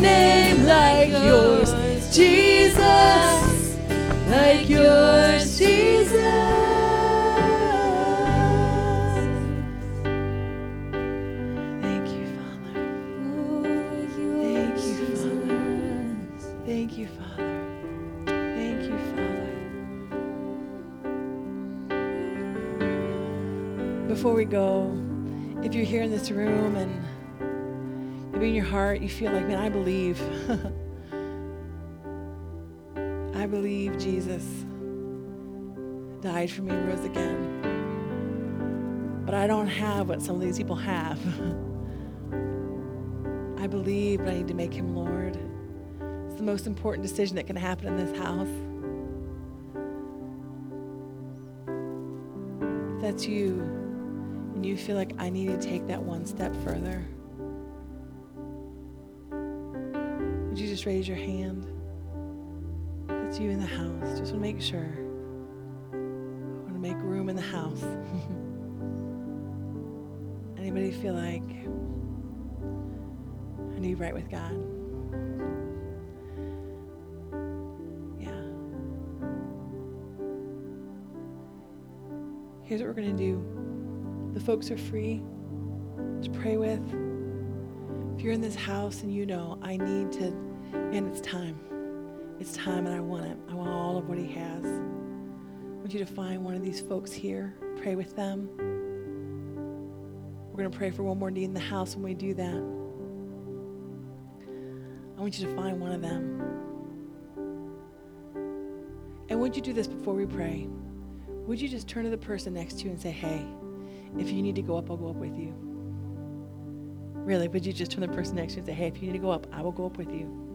name like yours, Jesus, like yours, Jesus. Thank you, Father. Thank you, Father. Thank you, Father. Thank you, Father. Before we go, if you're here in this room and maybe in your heart you feel like, man, I believe. I believe Jesus died for me and rose again. But I don't have what some of these people have. I believe, but I need to make him Lord. It's the most important decision that can happen in this house. That's you, and you feel like I need to take that one step further, would you just raise your hand? That's you in the house. Just want to make sure. I want to make room in the house. Anybody feel like I need right with God? Yeah. Here's what we're going to do. The folks are free to pray with. If you're in this house and you know, I need to, man, it's time. It's time and I want it. I want all of what He has. I want you to find one of these folks here, pray with them. We're going to pray for one more need in the house when we do that. I want you to find one of them. And would you do this before we pray? Would you just turn to the person next to you and say, hey, if you need to go up, I'll go up with you? Really, would you just turn to the person next to you and say, hey, if you need to go up, I will go up with you?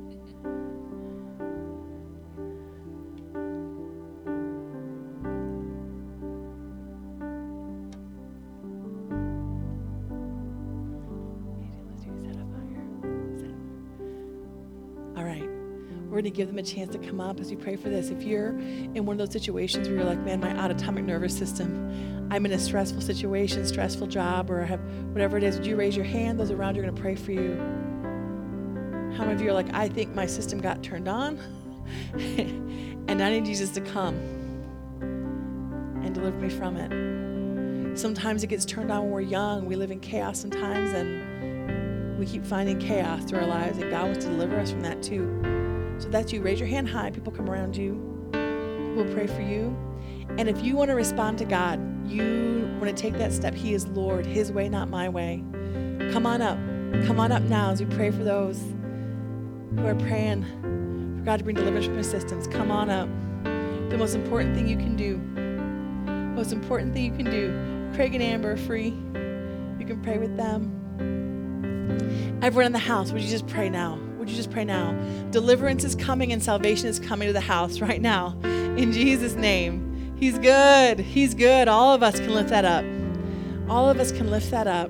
All right. We're going to give them a chance to come up as we pray for this. If you're in one of those situations where you're like, man, my autonomic nervous system, I'm in a stressful situation, stressful job, or I have whatever it is, would you raise your hand? Those around you are going to pray for you. How many of you are like, I think my system got turned on, and I need Jesus to come and deliver me from it? Sometimes it gets turned on when we're young. We live in chaos sometimes, and we keep finding chaos through our lives, and God wants to deliver us from that too. So that's you. Raise your hand high. People come around you. We'll pray for you. And if you want to respond to God, you want to take that step. He is Lord, His way, not my way. Come on up. Come on up now as we pray for those who are praying for God to bring deliverance from systems. Come on up. The most important thing you can do, most important thing you can do, Craig and Amber are free. You can pray with them. Everyone in the house, would you just pray now? Would you just pray now? Deliverance is coming and salvation is coming to the house right now. In Jesus' name. He's good. He's good. All of us can lift that up. All of us can lift that up.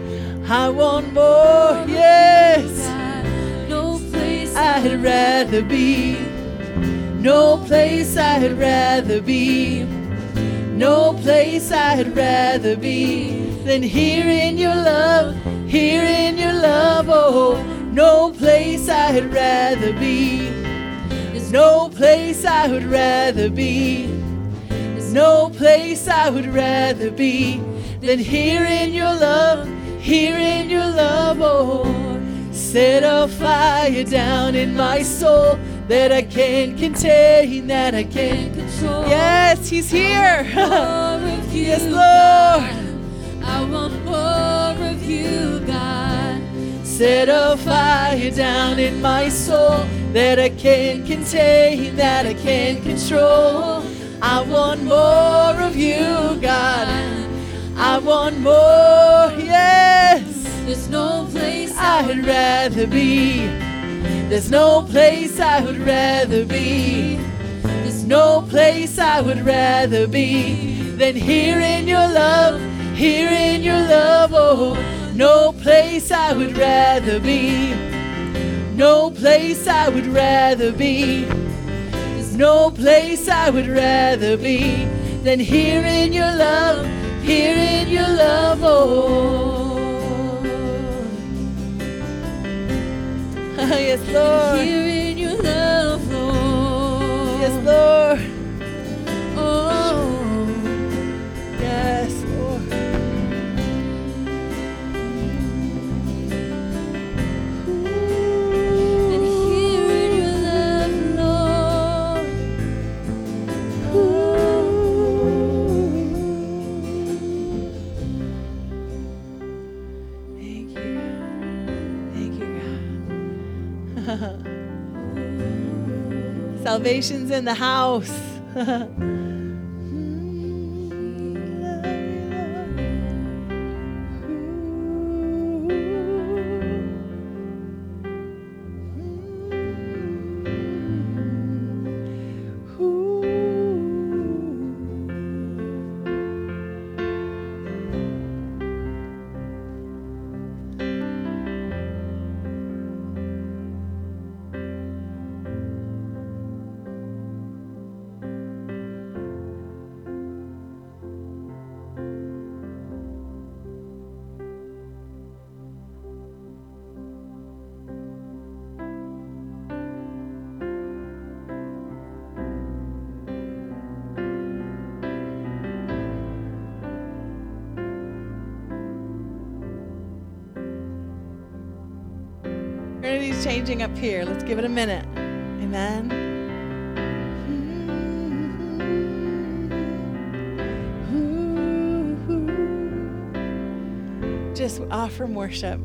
I want more, yes. No place I'd rather be. No place I'd rather be. No place I'd rather be than here in your love, here in your love. Oh, no place I'd rather be. There's no place I would rather be. There's no place I would rather be than here in your love, here in your love. Oh, set a fire down in my soul that I can't contain, that I can't control. Yes, He's here. You, yes, Lord. God. I want more of you, God. Set a fire down in my soul that I can't contain, that I can't control. I want more of you, God. I want more yes. There's no place I would rather be. There's no place I would rather be. There's no place I would rather be than here in your love, here in your love. Oh, no place I would rather be. No place I would rather be. There's no place I would rather be than here in your love, here in your love. Oh. yes, Lord. Here Salvation's in the house. changing up here. Let's give it a minute. Amen. Just offer worship.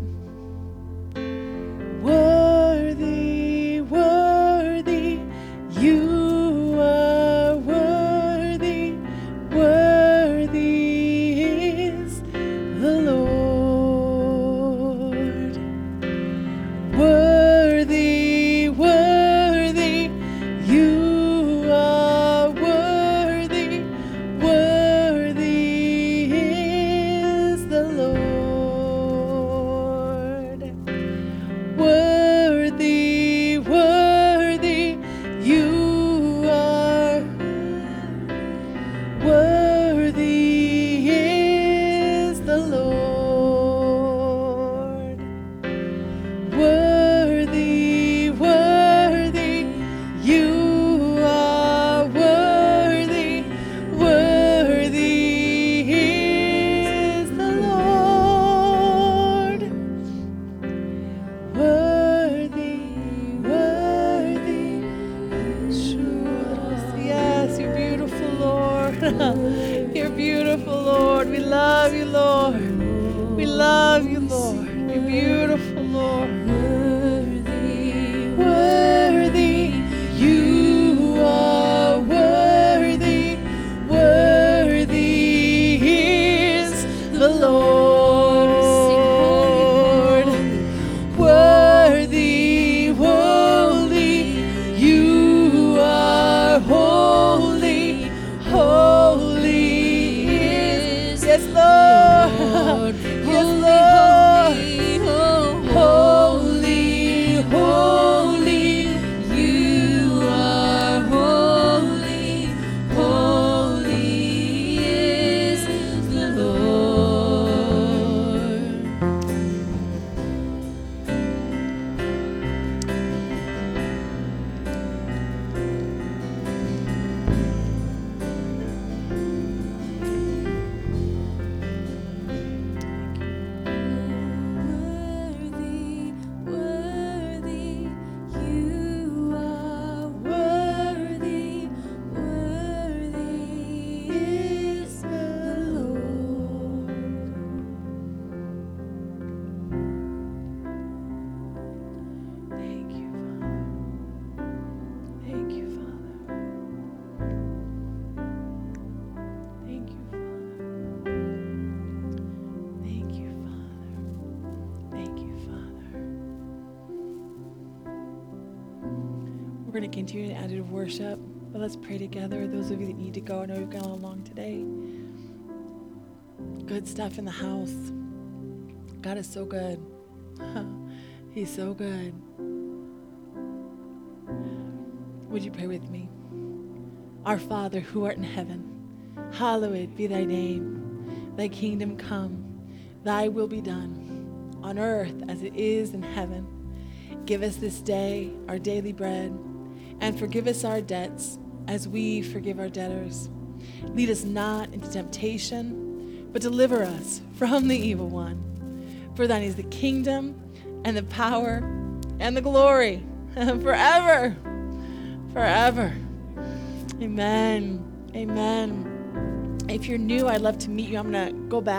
Let's pray together. Those of you that need to go, I know you've gone along today. Good stuff in the house. God is so good. He's so good. Would you pray with me? Our Father, who art in heaven, hallowed be thy name. Thy kingdom come, thy will be done, on earth as it is in heaven. Give us this day our daily bread, and forgive us our debts as we forgive our debtors. Lead us not into temptation, but deliver us from the evil one. For thine is the kingdom, and the power, and the glory forever, forever. Amen. Amen. If you're new, I'd love to meet you. I'm going to go back.